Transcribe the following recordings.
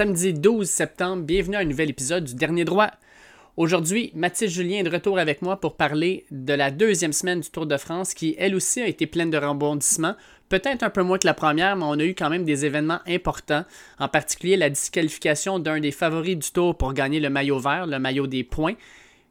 samedi 12 septembre. Bienvenue à un nouvel épisode du Dernier Droit. Aujourd'hui, Mathis Julien est de retour avec moi pour parler de la deuxième semaine du Tour de France qui, elle aussi, a été pleine de rebondissements. Peut-être un peu moins que la première, mais on a eu quand même des événements importants, en particulier la disqualification d'un des favoris du Tour pour gagner le maillot vert, le maillot des points.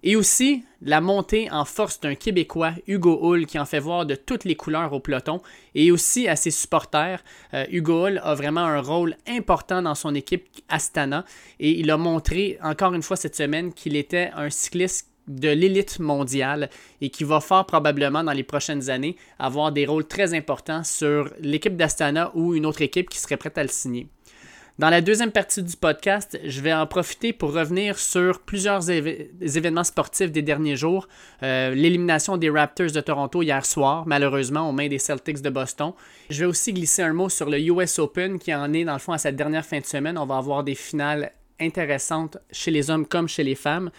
Et aussi la montée en force d'un Québécois, Hugo Hull, qui en fait voir de toutes les couleurs au peloton, et aussi à ses supporters. Euh, Hugo Hull a vraiment un rôle important dans son équipe Astana, et il a montré encore une fois cette semaine qu'il était un cycliste de l'élite mondiale et qui va fort probablement dans les prochaines années avoir des rôles très importants sur l'équipe d'Astana ou une autre équipe qui serait prête à le signer. Dans la deuxième partie du podcast, je vais en profiter pour revenir sur plusieurs événements sportifs des derniers jours. Euh, l'élimination des Raptors de Toronto hier soir, malheureusement, aux mains des Celtics de Boston. Je vais aussi glisser un mot sur le US Open qui en est, dans le fond, à sa dernière fin de semaine. On va avoir des finales intéressantes chez les hommes comme chez les femmes.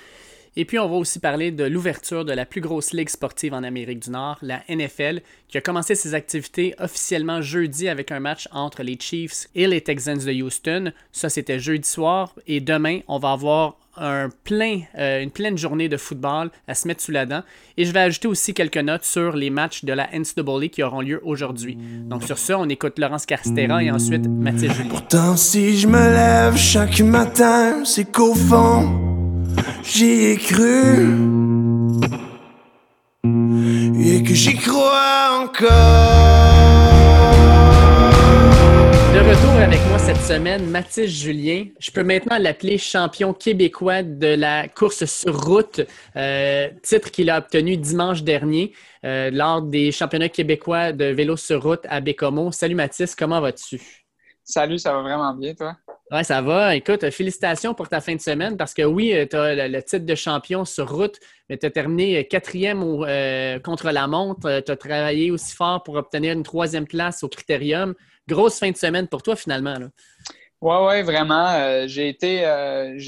Et puis, on va aussi parler de l'ouverture de la plus grosse ligue sportive en Amérique du Nord, la NFL, qui a commencé ses activités officiellement jeudi avec un match entre les Chiefs et les Texans de Houston. Ça, c'était jeudi soir. Et demain, on va avoir un plein, euh, une pleine journée de football à se mettre sous la dent. Et je vais ajouter aussi quelques notes sur les matchs de la NCAA qui auront lieu aujourd'hui. Donc sur ça, on écoute Laurence Carstera et ensuite Mathilde Julien. Pourtant, si je me lève chaque matin, c'est qu'au fond j'y ai cru et que j'y crois encore. De retour avec moi cette semaine, Mathis Julien. Je peux maintenant l'appeler champion québécois de la course sur route, euh, titre qu'il a obtenu dimanche dernier euh, lors des championnats québécois de vélo sur route à Bécomo. Salut Mathis, comment vas-tu? Salut, ça va vraiment bien, toi? Oui, ça va. Écoute, félicitations pour ta fin de semaine parce que oui, tu as le, titre de champion sur route, mais tu as terminé quatrième euh, contre la montre. Tu as travaillé aussi fort pour obtenir une troisième place au Critérium. Grosse fin de semaine pour toi, finalement. Oui, oui, vraiment. Euh, j'ai été, euh,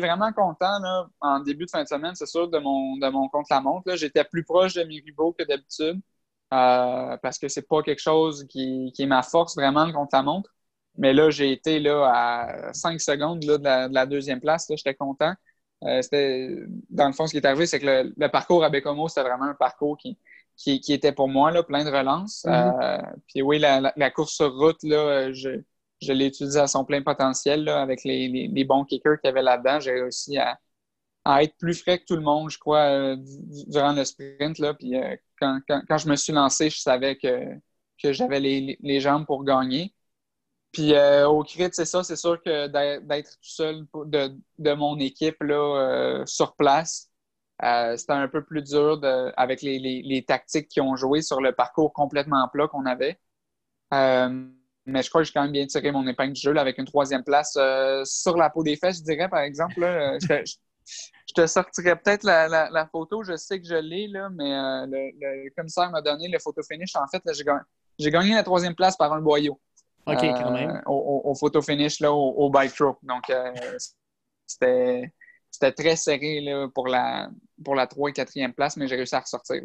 vraiment content en début de fin de semaine, c'est sûr, de mon, de mon contre-la-montre. J'étais plus proche de mes rivaux que d'habitude parce que c'est pas quelque chose qui, qui est ma force vraiment, le contre-la-montre. Mais là, j'ai été là, à 5 secondes de, la, deuxième place. J'étais content. Euh, dans le fond, ce qui est arrivé, c'est que le, parcours à Bécomo, c'était vraiment un parcours qui, qui, était pour moi là, plein de relances. Mm-hmm. Euh, puis oui, la, course sur route, là, je, je l'ai utilisée à son plein potentiel là, avec les, bons kickers qu'il y avait là-dedans. J'ai réussi à, être plus frais que tout le monde, je crois, euh, durant le sprint. Là. Puis quand, je me suis lancé, je savais que, que j'avais les, les, jambes pour gagner. Puis euh, au crit, c'est ça, c'est sûr que d'être tout seul de, mon équipe là, euh, sur place, euh, c'était un peu plus dur avec les, tactiques qui ont joué sur le parcours complètement plat qu'on avait. mais je crois que j'ai quand même bien tiré mon épingle du jeu avec une troisième place sur la peau des fesses, je dirais, par exemple. je, te, sortirais peut-être la, photo, je sais que je l'ai, là, mais le, commissaire m'a donné le photo finish. En fait, j'ai gagné la troisième place par un boyau. OK, quand même. Euh, au, photo finish là, au, bike throw. Donc, euh, c'était très serré là, pour, la, pour la 3 et 4e place, mais j'ai réussi à ressortir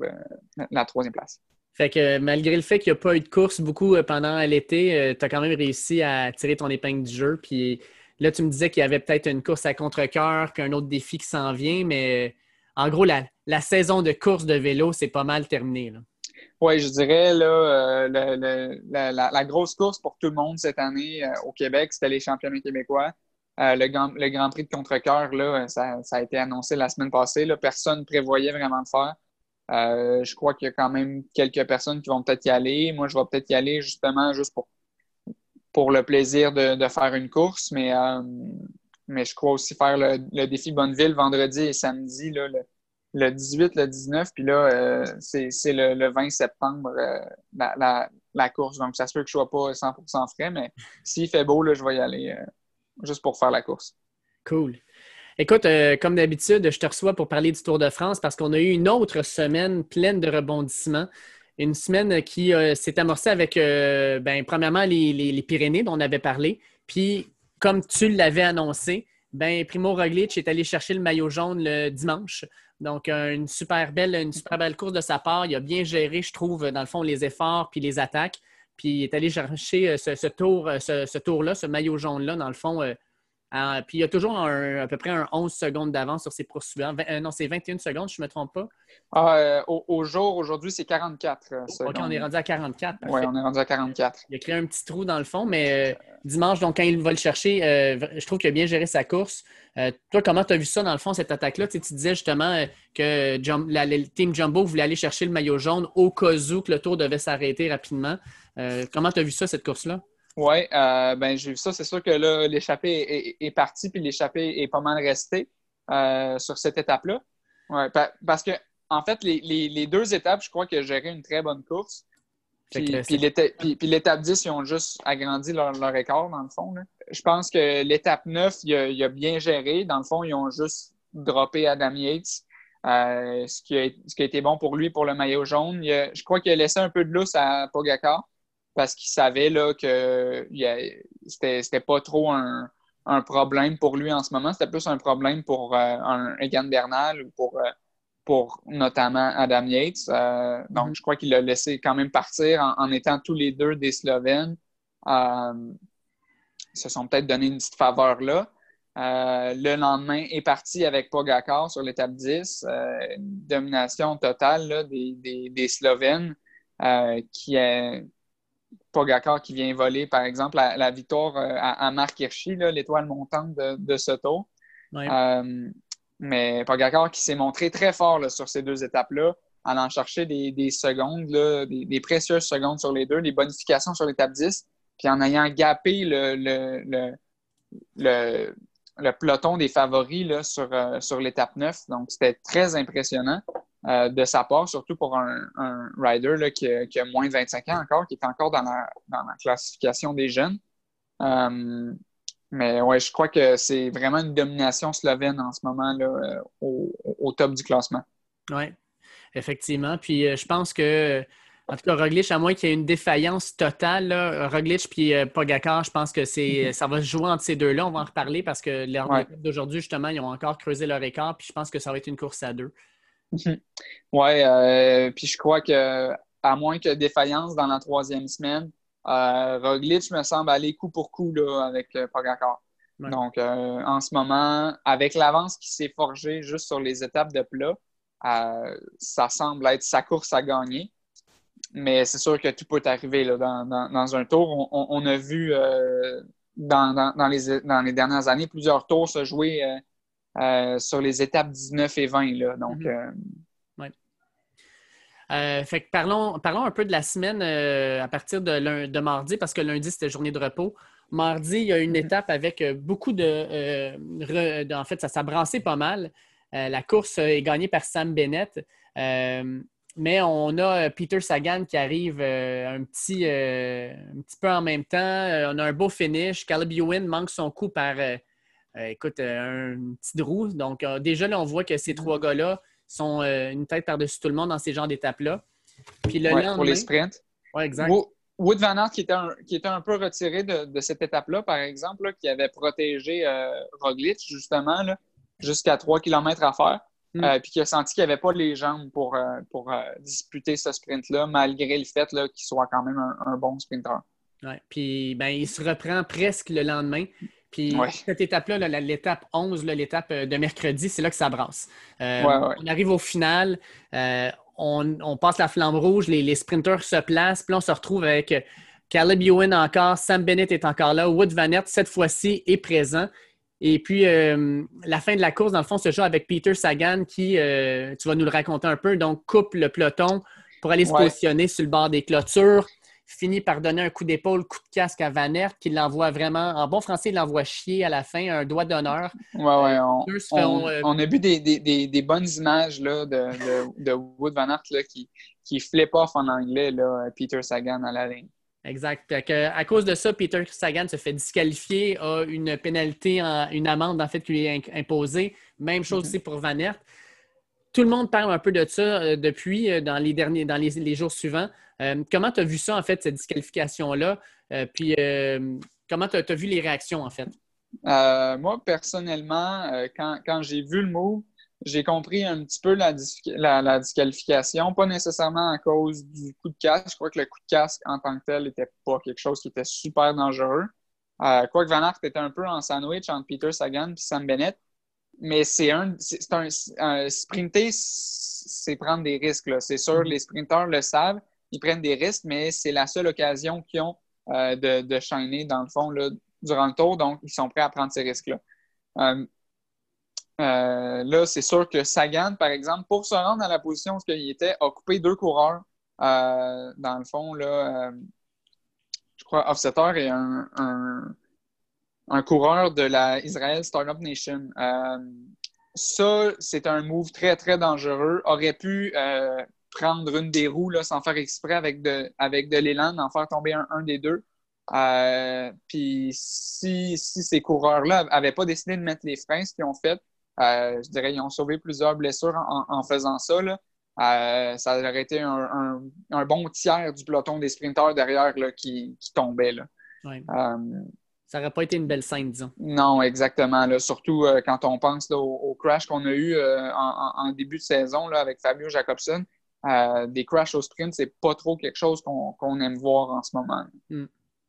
la troisième place. Fait que malgré le fait qu'il n'y a pas eu de course beaucoup euh, pendant l'été, tu as quand même réussi à tirer ton épingle du jeu. Puis là, tu me disais qu'il y avait peut-être une course à contre-cœur, qu'un autre défi qui s'en vient, mais en gros, la, la, saison de course de vélo, c'est pas mal terminé. Là. Oui, je dirais là, euh, la, grosse course pour tout le monde cette année euh, au Québec, c'était les championnats québécois. Euh, le, grand, le Grand Prix de contre-cœur, ça, ça, a été annoncé la semaine passée. Là, personne ne prévoyait vraiment de faire. je crois qu'il y a quand même quelques personnes qui vont peut-être y aller. Moi, je vais peut-être y aller justement juste pour, pour le plaisir de, faire une course, mais, mais je crois aussi faire le, défi Bonneville vendredi et samedi. Là, le 18, le 19, puis là, euh, c'est le, 20 septembre euh, la, course. Donc, ça se peut que je ne sois pas 100% frais, mais s'il fait beau, là, je vais y aller euh, juste pour faire la course. Cool. Écoute, comme d'habitude, je te reçois pour parler du Tour de France parce qu'on a eu une autre semaine pleine de rebondissements. Une semaine qui s'est amorcée avec, ben, premièrement, les, les, Pyrénées dont on avait parlé. Puis, comme tu l'avais annoncé, ben, Primo Roglic est allé chercher le maillot jaune le dimanche. Donc, une super belle, une super belle course de sa part. Il a bien géré, je trouve, dans le fond, les efforts puis les attaques. Puis il est allé chercher euh, ce, tour, euh, ce, tour-là, ce maillot jaune-là, dans le fond, euh, Euh, puis il y a toujours à peu près un 11 secondes d'avance sur ses poursuivants. Euh, non, c'est 21 secondes, je ne me trompe pas. Ah, euh, au, jour, aujourd'hui, c'est 44 OK, on est rendu à 44. Oui, on est rendu à 44. Il a créé un petit trou dans le fond, mais dimanche, donc quand il va le chercher, je trouve qu'il a bien géré sa course. toi, comment tu as vu ça dans le fond, cette attaque-là? Tu, disais justement que le Team Jumbo voulait aller chercher le maillot jaune au cas où que le tour devait s'arrêter rapidement. comment tu as vu ça, cette course-là? Oui, euh, ben, j'ai vu ça. C'est sûr que là, l'échappée est, partie, puis l'échappée est pas mal restée euh, sur cette étape-là. Ouais, parce que, en fait, les, deux étapes, je crois que j'ai une très bonne course. Puis, l'étape 10, ils ont juste agrandi leur, leur écart, dans le fond. Je pense que l'étape 9, il a, bien géré. Dans le fond, ils ont juste droppé Adam Yates. Euh, ce, qui a, ce, qui a, été bon pour lui pour le maillot jaune. je crois qu'il a laissé un peu de lousse à Pogacar parce qu'il savait là, que c'était pas trop un, problème pour lui en ce moment. C'était plus un problème pour euh, un Egan Bernal ou pour, euh, pour notamment Adam Yates. Euh, donc, mm-hmm. je crois qu'il l'a laissé quand même partir en, étant tous les deux des Slovènes. ils se sont peut-être donné une petite faveur là. le lendemain est parti avec Pogacar sur l'étape 10. domination totale des, des, des, Slovènes qui est Pogacar qui vient voler, par exemple, la, victoire euh, à, Marc Hirschi, l'étoile montante de, ce tour. Euh, mais Pogacar qui s'est montré très fort sur ces deux étapes-là, en allant chercher des, secondes, des, précieuses secondes sur les deux, des bonifications sur l'étape 10, puis en ayant gapé le, le, peloton des favoris sur, euh, sur l'étape 9. Donc, c'était très impressionnant. Euh, de sa part, surtout pour un, rider qui, a, moins de 25 ans encore, qui est encore dans la, classification des jeunes. Euh, mais ouais, je crois que c'est vraiment une domination slovène en ce moment là, euh, au, top du classement. Oui, effectivement. Puis je pense que, en tout cas, Roglic, à moins qu'il y ait une défaillance totale, là, Roglic puis Pogacar, je pense que c'est, mm-hmm. ça va se jouer entre ces deux-là. On va en reparler parce que lors d'aujourd'hui, justement, ils ont encore creusé leur écart. Puis je pense que ça va être une course à deux. Oui, euh, puis je crois que à moins que défaillance dans la troisième semaine, euh, Roglic me semble aller coup pour coup là, avec euh, Pogacar. Donc, en ce moment, avec l'avance qui s'est forgée juste sur les étapes de plat, ça semble être sa course à gagner. Mais c'est sûr que tout peut arriver là, dans, un tour. On, a vu dans, les, dans les dernières années plusieurs tours se jouer euh, sur les étapes 19 et 20. Là. Donc, mhm. euh, euh, fait que parlons, parlons un peu de la semaine à partir de, de, mardi, parce que lundi, c'était journée de repos. Mardi, il y a une mhm. étape avec beaucoup de, En fait, ça s'est brassé pas mal. la course est gagnée par Sam Bennett. mais on a Peter Sagan qui arrive un, petit, un petit peu en même temps. on a un beau finish. Caleb Ewan manque son coup par écoute, euh, un petit roue. Donc, euh, déjà, là, on voit que ces trois gars-là sont une tête par-dessus tout le monde dans ces genres d'étapes-là. Puis le lendemain, pour les sprints. Oui, exact. Wood Van Aert, qui était un, qui était un peu retiré de, cette étape-là, par exemple, qui avait protégé Roglic, justement, jusqu'à 3 km à faire, hmm. puis qui a senti qu'il n'y avait pas les jambes pour, pour disputer ce sprint-là, malgré le fait qu'il soit quand même un, bon sprinter. Oui, puis ben, il se reprend presque le lendemain. Puis cette étape-là, l'étape 11, l'étape euh, de mercredi, c'est là que ça brasse. Euh, on arrive au final, euh, on, passe la flamme rouge, les, sprinteurs se placent, puis on se retrouve avec Caleb Ewan encore, Sam Bennett est encore là, Wood Van Aert, cette fois-ci, est présent. Et puis, la fin de la course, dans le fond, se joue avec Peter Sagan qui, tu vas nous le raconter un peu, donc coupe le peloton pour aller se positionner sur le bord des clôtures finit par donner un coup d'épaule, coup de casque à Van Aert, qui l'envoie vraiment, en bon français, il l'envoie chier à la fin, un doigt d'honneur. Oui, oui, on, euh, on, a vu des, des, des, bonnes images là, de, de, Wood Van Aert là, qui, qui flip off en anglais, là, Peter Sagan à la ligne. Exact. à cause de ça, Peter Sagan se fait disqualifier, a une pénalité, une amende en fait qui lui est imposée. Même chose aussi pour Van Aert. Tout le monde parle un peu de ça euh, depuis, euh, dans les derniers, dans les jours suivants. Euh, comment tu as vu ça, en fait, cette disqualification-là? Euh, puis, euh, comment tu as, vu les réactions, en fait? moi, personnellement, quand, j'ai vu le mot, j'ai compris un petit peu la, disqualification, pas nécessairement à cause du coup de casque. Je crois que le coup de casque en tant que tel n'était pas quelque chose qui était super dangereux. Euh, quoique Van Aert était un peu en sandwich entre Peter Sagan et Sam Bennett. Mais c'est un, c'est un, sprinter, c'est prendre des risques. C'est sûr, mm-hmm. les sprinteurs le savent, ils prennent des risques, mais c'est la seule occasion qu'ils ont euh, de, de shiner, dans le fond, là, durant le tour. Donc, ils sont prêts à prendre ces risques-là. Euh, euh, là, c'est sûr que Sagan, par exemple, pour se rendre à la position où il était, a coupé deux coureurs. dans le fond, là, je crois, Offsetter et un, un, coureur de la Israel Startup Nation. ça, c'est un move très, très dangereux. Aurait pu prendre une des roues là, sans faire exprès avec de, avec de l'élan, d'en faire tomber un, un des deux. Euh, puis si, si, ces coureurs-là n'avaient pas décidé de mettre les freins, ce qu'ils ont fait, euh, je dirais qu'ils ont sauvé plusieurs blessures en, en faisant ça. Là. Euh, ça aurait été un, un, bon tiers du peloton des sprinteurs derrière là, qui, qui tombait. Là. ça n'aurait pas été une belle scène, disons. Non, exactement. Là. Surtout quand on pense au, crash qu'on a eu en, en, début de saison là, avec Fabio Jacobson. Des crashs au sprint, c'est pas trop quelque chose qu'on aime voir en ce moment. Mm.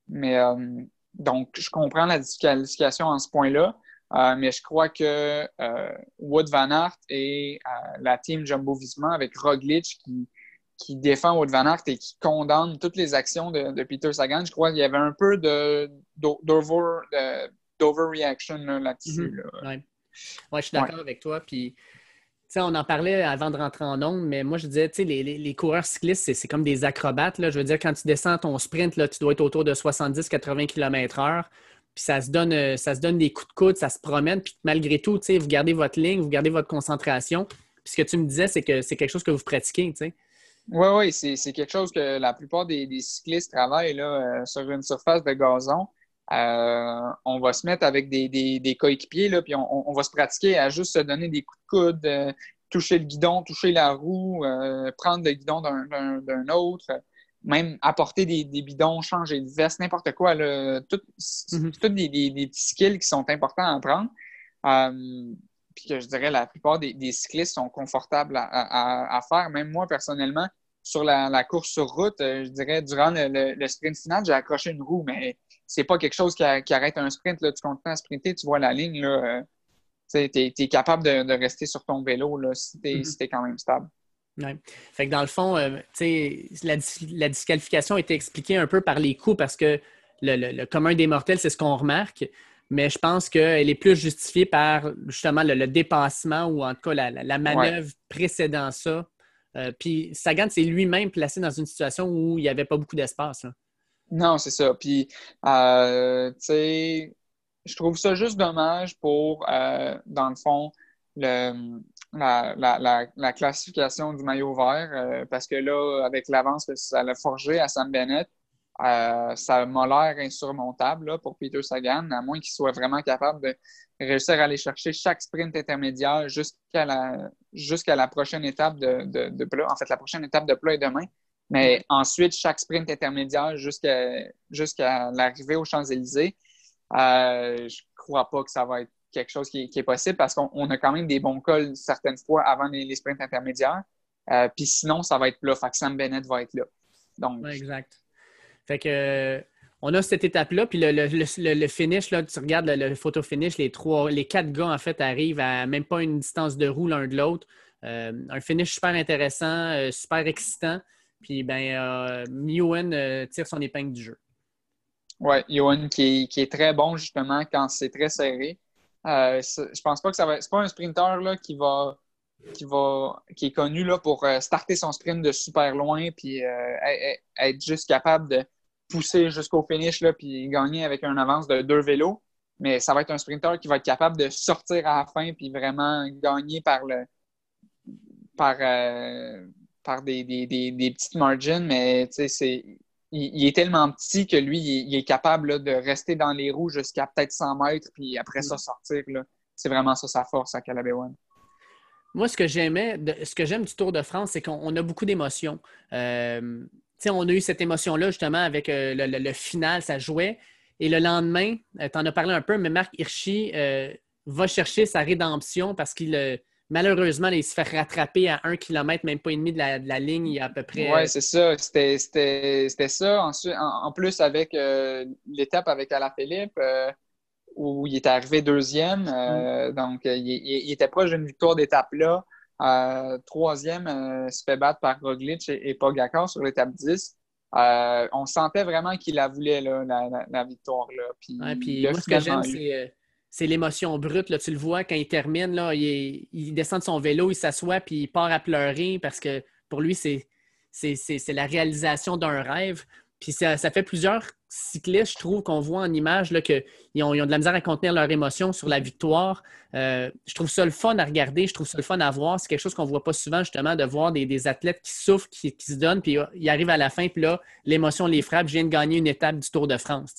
Mais euh, donc, je comprends la disqualification en ce point-là. Euh, mais je crois que euh, Wood Van Aert et la team Jumbo Visma avec Roglic qui, qui défend Wood Van Aert et qui condamne toutes les actions de, Peter Sagan, je crois qu'il y avait un peu de d'overreaction là-dessus. Mm-hmm. je suis d'accord avec toi. Puis on en parlait avant de rentrer en ondes, mais moi, je disais, les, les, coureurs cyclistes, c'est comme des acrobates. Je veux dire, quand tu descends ton sprint, tu dois être autour de 70-80 km/h. Puis ça se, donne, euh, ça se donne des coups de coude, ça se promène. Puis malgré tout, vous gardez votre ligne, vous gardez votre concentration. Puis ce que tu me disais, c'est que c'est quelque chose que vous pratiquez. Oui, oui, c'est quelque chose que la plupart des, cyclistes travaillent là, euh, sur une surface de gazon. Euh, on va se mettre avec des, des, coéquipiers, là, puis on, va se pratiquer à juste se donner des coups de coude, euh, toucher le guidon, toucher la roue, euh, prendre le guidon d'un autre, même apporter des, bidons, changer de veste, n'importe quoi. Tout, mm-hmm. Tous des, petits skills qui sont importants à apprendre. puis que je dirais la plupart des, cyclistes sont confortables à, faire. Même moi, personnellement, sur la, course sur route, je dirais, durant le, le sprint final, j'ai accroché une roue, mais c'est pas quelque chose qui, arrête un sprint. Là. Tu continues à sprinter, tu vois la ligne. Là, euh, tu es, capable de, rester sur ton vélo là, si tu es, mm-hmm. quand même stable. Ouais. Fait que dans le fond, euh, la, la, disqualification a été expliquée un peu par les coups parce que le, commun des mortels, c'est ce qu'on remarque. Mais je pense qu'elle est plus justifiée par justement le, dépassement ou en tout cas la, manœuvre précédant ça. Euh, puis Sagan s'est lui-même placé dans une situation où il n'y avait pas beaucoup d'espace. Non, c'est ça. Puis, euh, tu sais, je trouve ça juste dommage pour, euh, dans le fond, la, la, la, classification du maillot vert, parce que là, avec l'avance que ça l'a forgé à Sam Bennett, ça m'a l'air insurmontable là, pour Peter Sagan, à moins qu'il soit vraiment capable de réussir à aller chercher chaque sprint intermédiaire jusqu'à la, jusqu'à la prochaine étape de, de, de plat. En fait, la prochaine étape de plat est demain. Mais ensuite, chaque sprint intermédiaire jusqu'à l'arrivée aux Champs-Élysées, euh, je ne crois pas que ça va être quelque chose qui, est possible parce qu'on a quand même des bons cols certaines fois avant les, sprints intermédiaires. Euh, puis sinon, ça va être là. Fait que Sam Bennett va être là. Donc, exact. Fait que on a cette étape-là, puis le, finish, là, tu regardes le, photo finish, les trois, les quatre gars en fait arrivent à même pas une distance de roue l'un de l'autre. Euh, un finish super intéressant, super excitant. Puis, ben, euh, euh, tire son épingle du jeu. Oui, Yohan qui, est très bon justement quand c'est très serré. Euh, je pense pas que ça va. C'est pas un sprinter là, qui va qui va qui est connu là, pour euh, starter son sprint de super loin puis être juste capable de pousser jusqu'au finish là, puis gagner avec un avance de deux vélos. Mais ça va être un sprinter qui va être capable de sortir à la fin puis vraiment gagner par le par par des, petites margins, mais c'est, il, est tellement petit que lui, il, est capable de rester dans les roues jusqu'à peut-être 100 mètres, puis après ça, sortir. C'est vraiment ça sa force à Calabewan. Moi, ce que j'aimais, ce que j'aime du Tour de France, c'est qu'on a beaucoup d'émotions. Euh, on a eu cette émotion-là justement avec euh, le, final, ça jouait. Et le lendemain, euh, tu en as parlé un peu, mais Marc Hirschi va chercher sa rédemption parce qu'il malheureusement, il se fait rattraper à un kilomètre, même pas et demi de la, ligne, il y a à peu près. Oui, c'est ça. C'était ça. Ensuite, en, plus, avec l'étape avec Alaphilippe, où il est arrivé deuxième. Mm. Donc, il, était proche d'une victoire d'étape là. troisième, se fait battre par Roglic et, et Pogacar sur l'étape 10. Euh, on sentait vraiment qu'il la voulait, la, victoire. Là. Puis, moi, ce que j'aime, euh, c'est, l'émotion brute. Là. Tu le vois quand il termine, là, il, descend de son vélo, il s'assoit, puis il part à pleurer parce que pour lui, c'est, c'est la réalisation d'un rêve. Puis ça, fait plusieurs cyclistes, je trouve, qu'on voit en image qu'ils ont, ils ont, de la misère à contenir leur émotion sur la victoire. Euh, je trouve ça le fun à regarder, je trouve ça le fun à voir. C'est quelque chose qu'on ne voit pas souvent, justement, de voir des, athlètes qui souffrent, qui, se donnent, puis ils arrivent à la fin, puis là, l'émotion les frappe. Je viens de gagner une étape du Tour de France.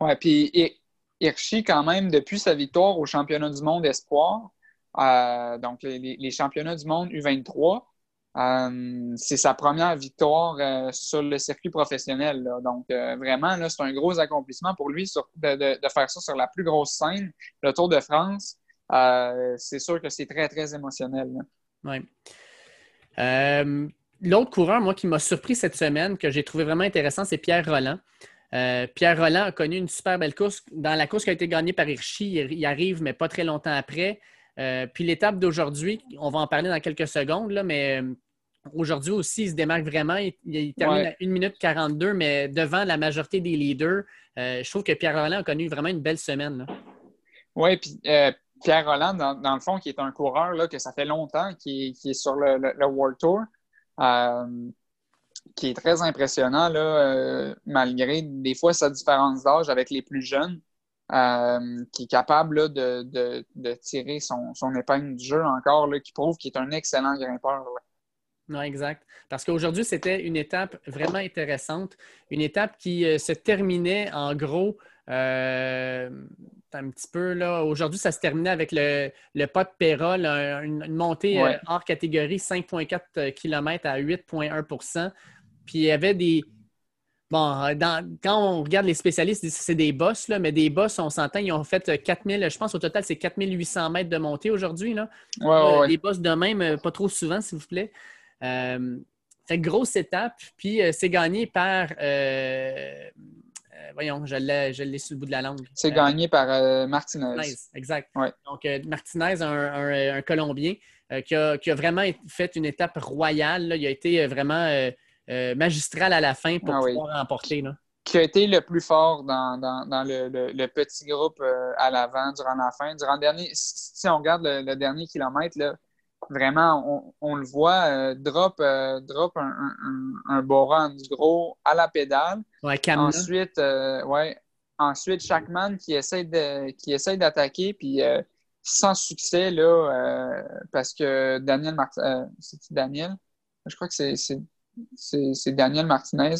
Oui, puis Hirschi, quand même, depuis sa victoire au championnat du monde espoir, euh, donc les, championnats du monde U23, euh, c'est sa première victoire euh, sur le circuit professionnel. Donc, euh, vraiment, c'est un gros accomplissement pour lui de, faire ça sur la plus grosse scène, le Tour de France. c'est sûr que c'est très, très émotionnel. Oui. L'autre coureur, moi, qui m'a surpris cette semaine, que j'ai trouvé vraiment intéressant, c'est Pierre Roland. Pierre Roland a connu une super belle course. Dans la course qui a été gagnée par Hirschi, il arrive, mais pas très longtemps après. Euh, puis l'étape d'aujourd'hui, on va en parler dans quelques secondes, là, mais euh, aujourd'hui aussi, il se démarque vraiment. Il, termine à 1 minute 42, mais devant la majorité des leaders. Euh, je trouve que Pierre Roland a connu vraiment une belle semaine. Oui, puis Pierre Roland, dans, le fond, qui est un coureur là, que ça fait longtemps, qui, est sur le, World Tour, qui est très impressionnant, là, malgré des fois sa différence d'âge avec les plus jeunes. Euh, qui est capable de, tirer son, épingle du jeu encore, là, qui prouve qu'il est un excellent grimpeur. Non, exact. Parce qu'aujourd'hui, c'était une étape vraiment intéressante. Une étape qui euh, se terminait en gros euh, un petit peu là. Aujourd'hui, ça se terminait avec le, le pas de Pérol, une, montée hors catégorie 5,4 km à 8,1% Puis il y avait des, Bon, euh, quand on regarde les spécialistes, c'est des boss, là, mais des boss, on s'entend, ils ont fait 4000, je pense au total, c'est 4800 mètres de montée aujourd'hui. Là. Ouais, Les boss de même, euh, pas trop souvent, s'il vous plaît. Euh, fait grosse étape, puis c'est gagné par. voyons, je l'ai sur le bout de la langue. C'est gagné par Martinez. Exact. Donc, Martinez, un, Colombien, qui a, qui, a, vraiment fait une étape royale. Il a été vraiment euh, magistral à la fin pour ah pouvoir remporter. Qui a été le plus fort dans, le, petit groupe euh, à l'avant durant la fin. Durant le dernier, si on regarde le, dernier kilomètre, là, vraiment, on, le voit, euh, drop, drop un, un, un, gros à la pédale. ensuite, ouais, ensuite, chaque man qui essaie de, qui essaie d'attaquer, puis sans succès, là, parce que Daniel Martin, c'est Daniel? Je crois que c'est c'est Daniel Martinez.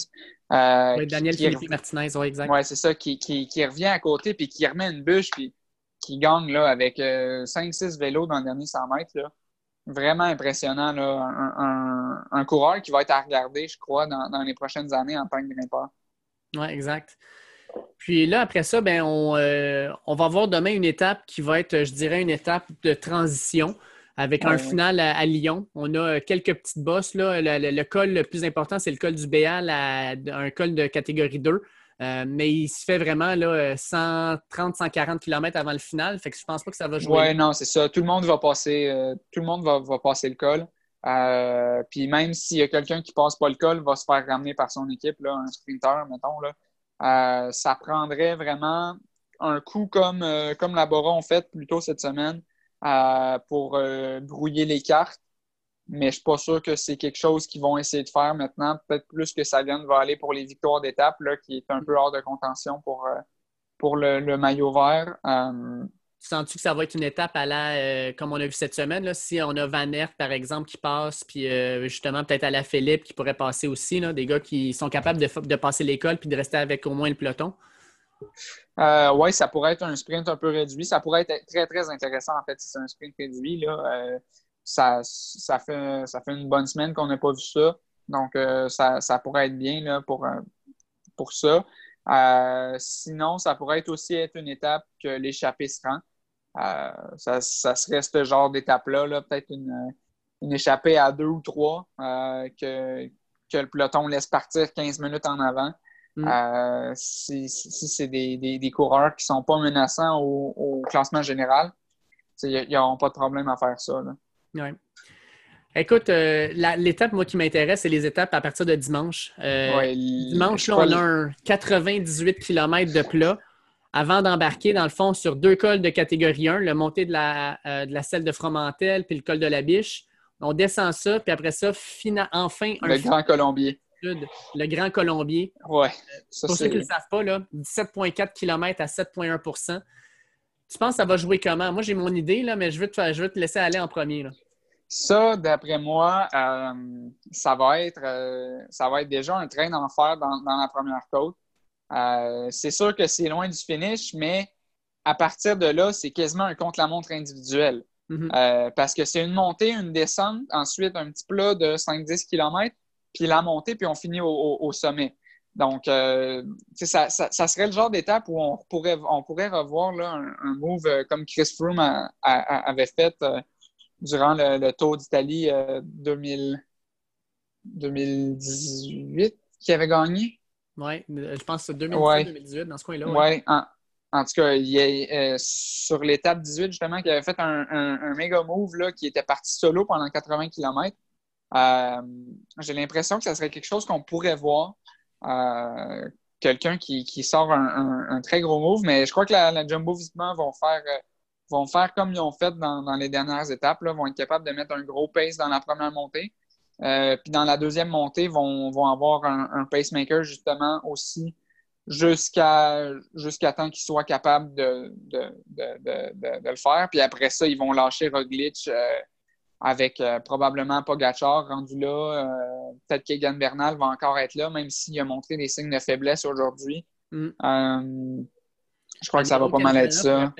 Euh, oui, Daniel Philippe Martinez, oui, exact. Oui, c'est ça, qui, revient à côté puis qui remet une bûche puis qui gagne là, avec 5-6 euh, vélos dans le dernier 100 mètres. Là. Vraiment impressionnant. Là. Un, coureur qui va être à regarder, je crois, dans, les prochaines années en tant que grimpeur. Oui, exact. Puis là, après ça, ben, on, euh, on va avoir demain une étape qui va être, je dirais, une étape de transition avec un final à, Lyon. On a euh, quelques petites bosses. Là. Le, col le plus important, c'est le col du Béal, un col de catégorie 2. Euh, mais il se fait vraiment 130-140 km avant le final. Fait que je pense pas que ça va jouer. Oui, non, c'est ça. Tout le monde va passer, euh, tout le monde va, passer le col. puis même s'il y a quelqu'un qui passe pas le col, va se faire ramener par son équipe, là, un sprinter, mettons. Là. ça prendrait vraiment un coup comme, comme la Bora ont fait plus tôt cette semaine pour euh, brouiller les cartes. Mais je ne suis pas sûr que c'est quelque chose qu'ils vont essayer de faire maintenant. Peut-être plus que vient va aller pour les victoires d'étape, qui est un peu hors de contention pour, euh, pour le, maillot vert. Euh, Sens-tu que ça va être une étape à la, comme on a vu cette semaine, là, si on a Van Aert, par exemple, qui passe, puis justement peut-être à la Philippe qui pourrait passer aussi, là, des gars qui sont capables de, de passer l'école puis de rester avec au moins le peloton? Euh, oui, ça pourrait être un sprint un peu réduit. Ça pourrait être très, très intéressant, en fait, si c'est un sprint réduit. Là. Euh, ça, ça, fait, ça fait une bonne semaine qu'on n'a pas vu ça. Donc, euh, ça, ça, pourrait être bien là, pour, pour ça. sinon, ça pourrait être aussi être une étape que l'échappée se rend. ça, serait ce genre d'étape-là, -là, peut être une, échappée à deux ou trois que, que le peloton laisse partir 15 minutes en avant. Mm. si, c'est des, coureurs qui ne sont pas menaçants au, classement général, ils n'auront pas de problème à faire ça. Là. Écoute, euh, l'étape, moi, qui m'intéresse, c'est les étapes à partir de dimanche. Euh, dimanche, là, on a un 98 km de plat avant d'embarquer, dans le fond, sur deux cols de catégorie 1, le montée de la, euh, de la selle de Fromentel puis le col de la Biche. On descend ça, puis après ça, enfin, un. Le Grand Colombier. Le Grand Colombier. Ouais. pour ceux qui ne le savent pas, 17,4 km à 7,1% Tu penses que ça va jouer comment? Moi, j'ai mon idée, là, mais je veux, te, je veux te laisser aller en premier. Là. Ça, d'après moi, euh, ça, va être, euh, ça va être déjà un train d'enfer dans, dans la première côte. Euh, c'est sûr que c'est loin du finish, mais à partir de là, c'est quasiment un contre-la-montre individuel. Mm-hmm. parce que c'est une montée, une descente, ensuite un petit plat de 5-10 km, puis la montée, puis on finit au, sommet. Donc, ça, ça, serait le genre d'étape où on pourrait, on pourrait revoir là, un, move comme Chris Froome avait fait durant le, Tour d'Italie 2018 euh, qui avait gagné. Oui, je pense que c'est 2018 dans ce coin-là. Oui, en, tout cas, il y a, euh, sur l'étape 18, justement, qui avait fait un, un, méga move là, qui était parti solo pendant 80 km. Euh, j'ai l'impression que ça serait quelque chose qu'on pourrait voir. Quelqu'un qui, sort un, très gros move, mais je crois que la, Jumbo Visma vont faire vont faire comme ils ont fait dans, les dernières étapes, là, vont être capables de mettre un gros pace dans la première montée. Euh, puis dans la deuxième montée, vont, vont avoir un, pacemaker justement aussi jusqu'à jusqu'à temps qu'ils soient capables de, le faire. Puis après ça, ils vont lâcher Roglic euh, avec euh, probablement Pogachar rendu là. Peut-être qu'Egan Bernal va encore être là, même s'il a montré des signes de faiblesse aujourd'hui. Mm. Je crois que ça va pas mal être ça.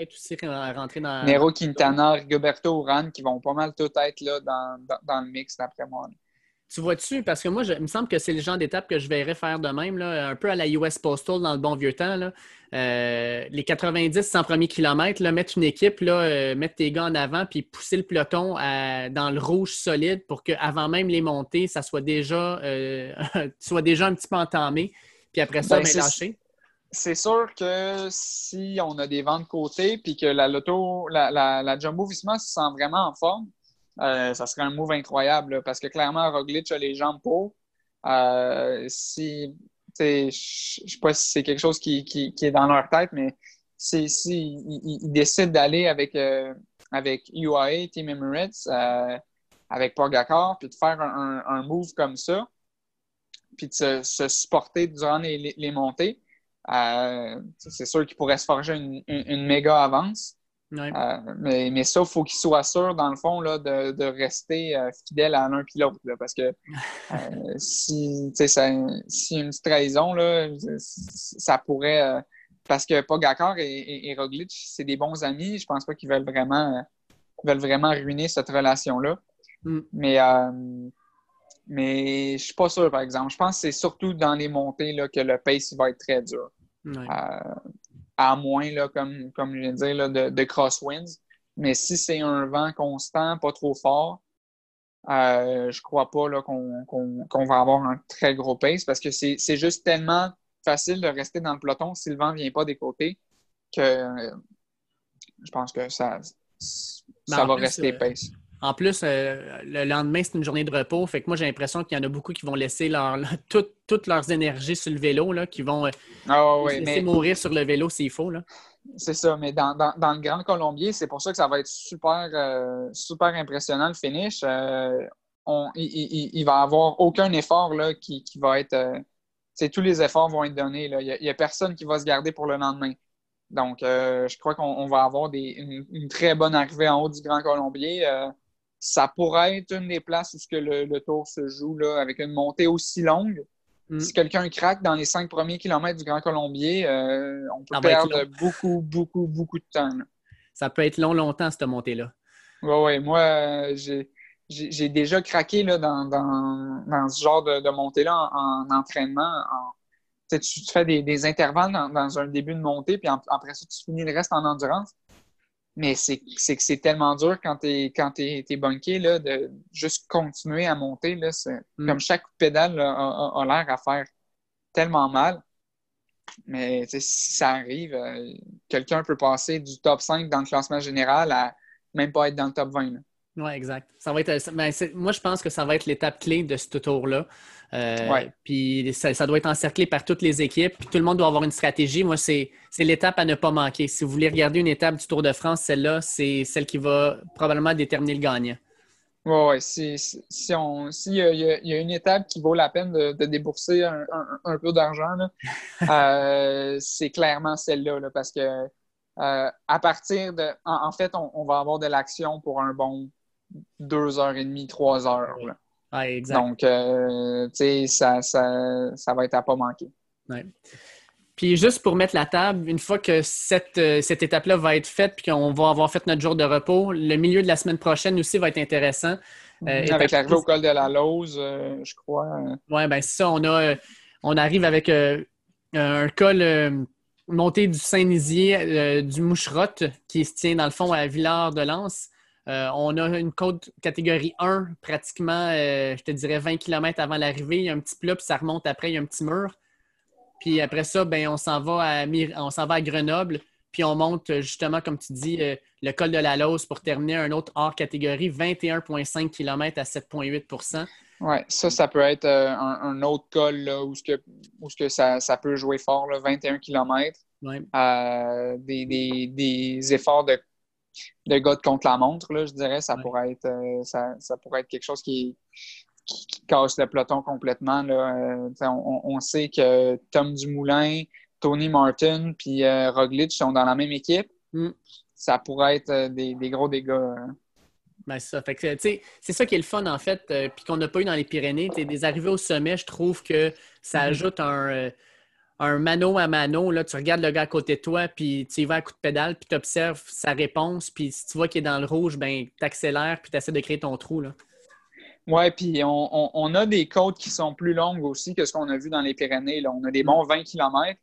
Nero Quintana, Rigoberto Urán qui vont pas mal tout être là dans, dans, le mix d'après moi. Tu vois-tu? Parce que moi, il me semble que c'est le genre d'étape que je verrais faire de même, là, un peu à la US Postal dans le bon vieux temps. Là. Euh, les 90 100 premiers kilomètres, là, mettre une équipe, là, euh, mettre tes gars en avant, puis pousser le peloton dans le rouge solide pour qu'avant même les montées, ça soit déjà, euh, soit déjà un petit peu entamé. Puis après ça, ben lâcher c'est sûr que si on a des vents de côté puis que la loto, la, la, Jumbo Visma se sent vraiment en forme, euh, ça serait un move incroyable parce que clairement, Roglic a les jambes pour. Euh, si, je ne sais pas si c'est quelque chose qui, est dans leur tête, mais si, si décident d'aller avec, euh, avec UAE, Team Emirates, avec Pogacar, puis de faire un, move comme ça, puis de se, supporter durant les montées, euh, c'est sûr qu'il pourrait se forger une, méga avance. Euh, mais, mais ça, il faut qu'il soit sûr, dans le fond, là, de, rester euh, fidèle à l'un et l'autre. Parce que si, ça, si une trahison, là, ça pourrait. parce que Pogacar et, et, Roglic, c'est des bons amis. Je pense pas qu'ils veulent vraiment, veulent vraiment ruiner cette relation-là. Mm. Mais mais je suis pas sûr, par exemple. Je pense que c'est surtout dans les montées là, que le pace va être très dur. Euh, à moins, là, comme, comme je viens de dire, de, de crosswinds. Mais si c'est un vent constant, pas trop fort, euh, je crois pas qu'on va avoir un très gros pace parce que c'est juste tellement facile de rester dans le peloton si le vent ne vient pas des côtés que euh, je pense que ça, ça va rester pace. En plus, euh, le lendemain, c'est une journée de repos. Fait que moi, j'ai l'impression qu'il y en a beaucoup qui vont laisser leur, toutes leurs énergies sur le vélo, là, qui vont euh, ah laisser mourir sur le vélo s'il faut. C'est ça, mais dans, le Grand Colombier, c'est pour ça que ça va être super, euh, super impressionnant le finish. On, il, il, va avoir aucun effort là, qui, va être. tous les efforts vont être donnés. Il n'y a, personne qui va se garder pour le lendemain. Donc, je crois qu'on va avoir une, une, très bonne arrivée en haut du Grand Colombier ça pourrait être une des places où que le, tour se joue là, avec une montée aussi longue. Mm. Si quelqu'un craque dans les cinq premiers kilomètres du Grand Colombier, euh, on peut perdre beaucoup, beaucoup, beaucoup de temps. Ça peut être long, longtemps, cette montée-là. Oui, oui. Moi, j'ai déjà craqué là, dans, ce genre de, montée-là en, entraînement. tu, fais des, intervalles dans, un début de montée, puis après ça, tu finis le reste en endurance. Mais c'est que c'est tellement dur quand tu es, quand es, bunké là, de juste continuer à monter. Là, mm. Comme chaque pédale a, l'air à faire tellement mal. Mais si ça arrive, euh, quelqu'un peut passer du top 5 dans le classement général à même pas être dans le top 20. Oui, exact. Ça va être, ben, moi, je pense que ça va être l'étape clé de ce tour-là. Euh, puis ça, doit être encerclé par toutes les équipes. Puis tout le monde doit avoir une stratégie. Moi, c'est l'étape à ne pas manquer. Si vous voulez regarder une étape du Tour de France, celle-là, c'est celle qui va probablement déterminer le gagnant. Oui, ouais. si, si, on, si y, a, une étape qui vaut la peine de, débourser un, peu d'argent, euh, c'est clairement celle-là. parce que euh, à partir de. En, fait, on, va avoir de l'action pour un bon deux heures et demie, trois heures. Donc, euh, tu sais, ça, ça, va être à pas manquer. Puis juste pour mettre la table, une fois que cette, euh, cette étape-là va être faite, puis qu'on va avoir fait notre jour de repos, le milieu de la semaine prochaine aussi va être intéressant. Euh, mhm. avec l'arrivée au col de la Lose, je crois. Oui, bien c'est ça. On, a, on arrive avec un col monté du Saint-Nizier, du Moucherotte, qui se tient dans le fond à Villard de Lens. Euh, on a une côte catégorie 1, pratiquement, euh, je te dirais 20 km avant l'arrivée. Il y a un petit plat, puis ça remonte après, il y a un petit mur. Puis après ça, ben, on s'en va, à, on s'en va à Grenoble, puis on monte justement, comme tu dis, euh, le col de la Lose pour terminer un autre hors catégorie, 21,5 km à 7,8% Oui, ça, ça peut être un, autre col là, où, que, que ça, peut jouer fort, 21 km. des, des, efforts de de gars contre la montre, là, je dirais. Ça, pourrait être, euh, ça, pourrait être quelque chose qui, casse le peloton complètement. Là. Euh, on, sait que Tom Dumoulin, Tony Martin puis euh, Roglic sont dans la même équipe. Mm. Ça pourrait être des, gros dégâts. Ben, ça. c'est ça qui est le fun, en fait, puis qu'on n'a pas eu dans les Pyrénées. Des arrivées au sommet, je trouve que ça mm-hmm. ajoute un un mano à mano, là, tu regardes le gars à côté de toi, puis tu y vas à coup de pédale, puis tu observes sa réponse, puis si tu vois qu'il est dans le rouge, ben tu accélères, puis tu essaies de créer ton trou. Là. Oui, puis on, a des côtes qui sont plus longues aussi que ce qu'on a vu dans les Pyrénées. Là. On a des bons 20 km.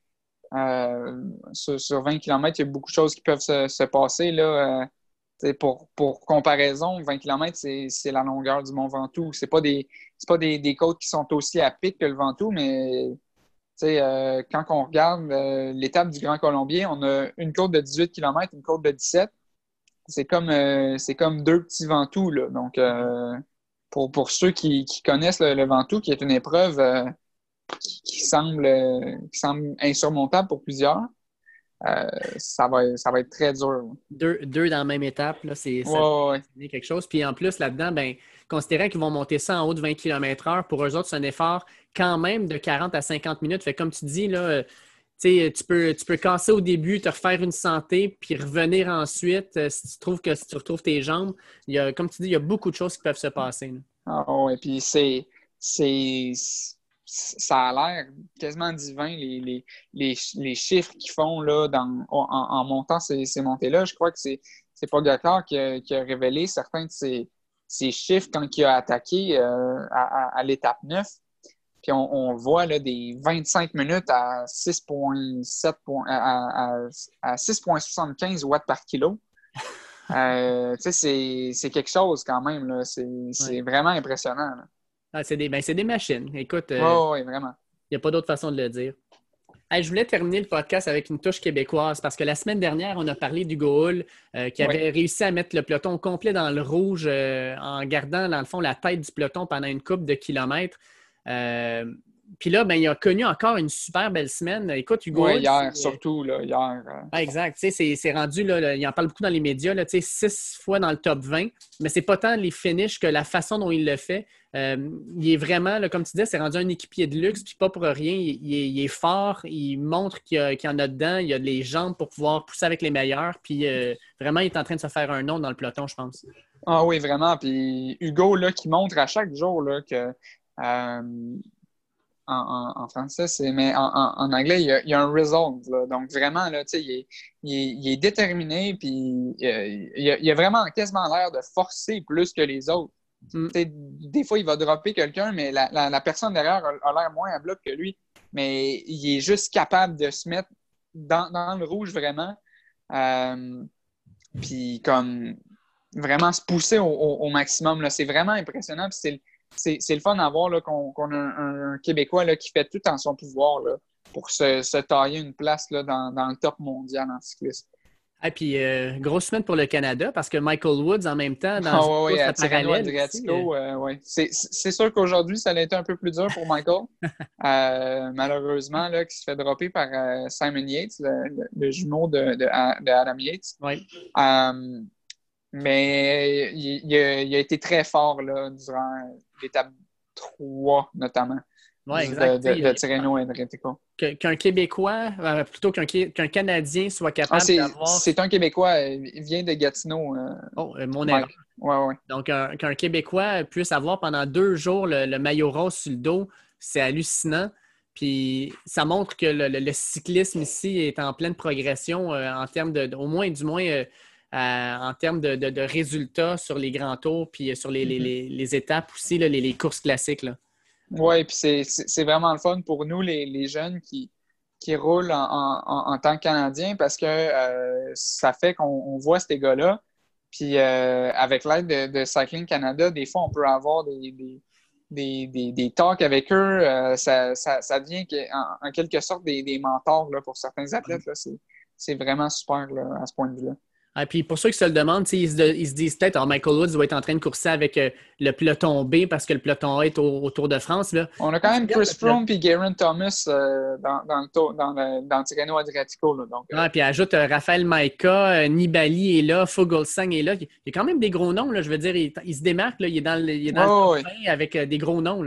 Sur, 20 km, il y a beaucoup de choses qui peuvent se, passer. Là. Euh, pour, pour, comparaison, 20 km, c'est la longueur du Mont Ventoux. Ce pas, des, pas des, des, côtes qui sont aussi à pic que le Ventoux, mais euh, quand on regarde euh, l'étape du Grand Colombier, on a une côte de 18 km, une côte de 17. C'est comme, euh, comme deux petits Ventous. Là. Donc, pour, pour, ceux qui, connaissent le, Ventoux, qui est une épreuve qui, semble, qui semble insurmontable pour plusieurs, ça, va, ça va être très dur. Deux, deux dans la même étape, c'est quelque chose. Puis en plus, là-dedans, ben, considérant qu'ils vont monter ça en haut de 20 km/h, pour eux autres, c'est un effort quand même de 40 à 50 minutes. Fait comme tu dis, là, euh, tu peux, tu peux casser au début, te refaire une santé, puis revenir ensuite euh, si tu trouves que si tu retrouves tes jambes. Il y a, comme tu dis, il y a beaucoup de choses qui peuvent se passer. Ah oui, puis c'est, c'est, ça a l'air quasiment divin, les, les, chiffres qu'ils font là, dans, en, montant ces, montées-là. Je crois que c'est, c'est Pogacar qui a, qui a révélé certains de ces, chiffres quand il a attaqué euh, à, à l'étape 9 on, voit là, des 25 minutes à 6,7 à, 6,75 watts par kilo. Euh, c'est quelque chose quand même. C'est vraiment impressionnant. Ah, c'est des, ben, des, machines. Écoute, euh, oui, vraiment. Il n'y a pas d'autre façon de le dire. je voulais terminer le podcast avec une touche québécoise parce que la semaine dernière, on a parlé du Hull euh, qui avait réussi à mettre le peloton complet dans le rouge en gardant, dans le fond, la tête du peloton pendant une coupe de kilomètres. Euh, puis là, ben, il a connu encore une super belle semaine. Écoute, Hugo. Oui, hier, surtout, là, hier. Euh. exact. C'est rendu, là, il en parle beaucoup dans les médias, là, six fois dans le top 20, mais c'est pas tant les finishes que la façon dont il le fait. Euh, il est vraiment, comme tu disais, c'est rendu un équipier de luxe, puis pas pour rien. Il, est, fort, il montre qu'il y, en a dedans, il a les jambes pour pouvoir pousser avec les meilleurs, puis vraiment, il est en train de se faire un nom dans le peloton, je pense. Ah oui, vraiment. Puis Hugo, là, qui montre à chaque jour là, que euh, en, français, c'est, mais en, anglais, il y, a, un result. Donc, vraiment, là, il, est, il, est, déterminé, puis euh, il, a, vraiment quasiment l'air de forcer plus que les autres. Mm. Des fois, il va dropper quelqu'un, mais la, personne derrière a, l'air moins à bloc que lui. Mais il est juste capable de se mettre dans, le rouge vraiment. Euh, puis comme vraiment se pousser au, maximum. C'est vraiment impressionnant. C'est le fun à voir qu'on a un, Québécois là, qui fait tout en son pouvoir là, pour se, tailler une place là, dans, dans, le top mondial en cyclisme. Et puis, euh, grosse semaine pour le Canada parce que Michael Woods, en même temps, dans oh, oui, parallèle. Euh, C'est sûr qu'aujourd'hui, ça a été un peu plus dur pour Michael. euh, malheureusement, là, qui se fait dropper par Simon Yates, le, jumeau de, de, Adam Yates. Oui. mais il, a, il, a, été très fort là, durant l'étape 3, notamment. Oui, exact. De, de, Tirreno Qu'un Québécois, euh, plutôt qu'un Canadien soit capable ah, d'avoir. C'est un Québécois, il vient de Gatineau. Euh, oh, euh, mon erreur. Ouais, ouais. Donc, qu'un Québécois puisse avoir pendant deux jours le, maillot rose sur le dos, c'est hallucinant. Puis ça montre que le, cyclisme ici est en pleine progression en termes de, au moins, du moins, en termes de, résultats sur les grands tours, puis sur les, mm-hmm. étapes aussi, les, courses classiques. Là. Oui, puis c'est vraiment le fun pour nous, les, jeunes qui, qui roulent en, tant que Canadiens, parce que euh, ça fait qu'on voit ces gars-là. Puis euh, avec l'aide de, Cycling Canada, des fois, on peut avoir des, des, des, talks avec eux. Euh, ça, ça, devient en, quelque sorte des, mentors là, pour certains athlètes. C'est vraiment super à ce point de vue-là. Et ah, puis pour ceux qui se le demandent, ils se, ils se, disent peut-être oh, Michael Woods va être en train de courser avec euh, le peloton B parce que le peloton A est au, Tour de France. Là. On a quand même Chris Froome et Garen Thomas euh, dans, dans, le tour, dans, le, dans Tirreno Adriatico. Là, donc, euh. puis ajoute Raphaël Maïka, Nibali est là, Fuglsang est là. Il y a quand même des gros noms. Là, je veux dire, il, se démarque. Là, il est dans le, il est dans le avec des gros noms.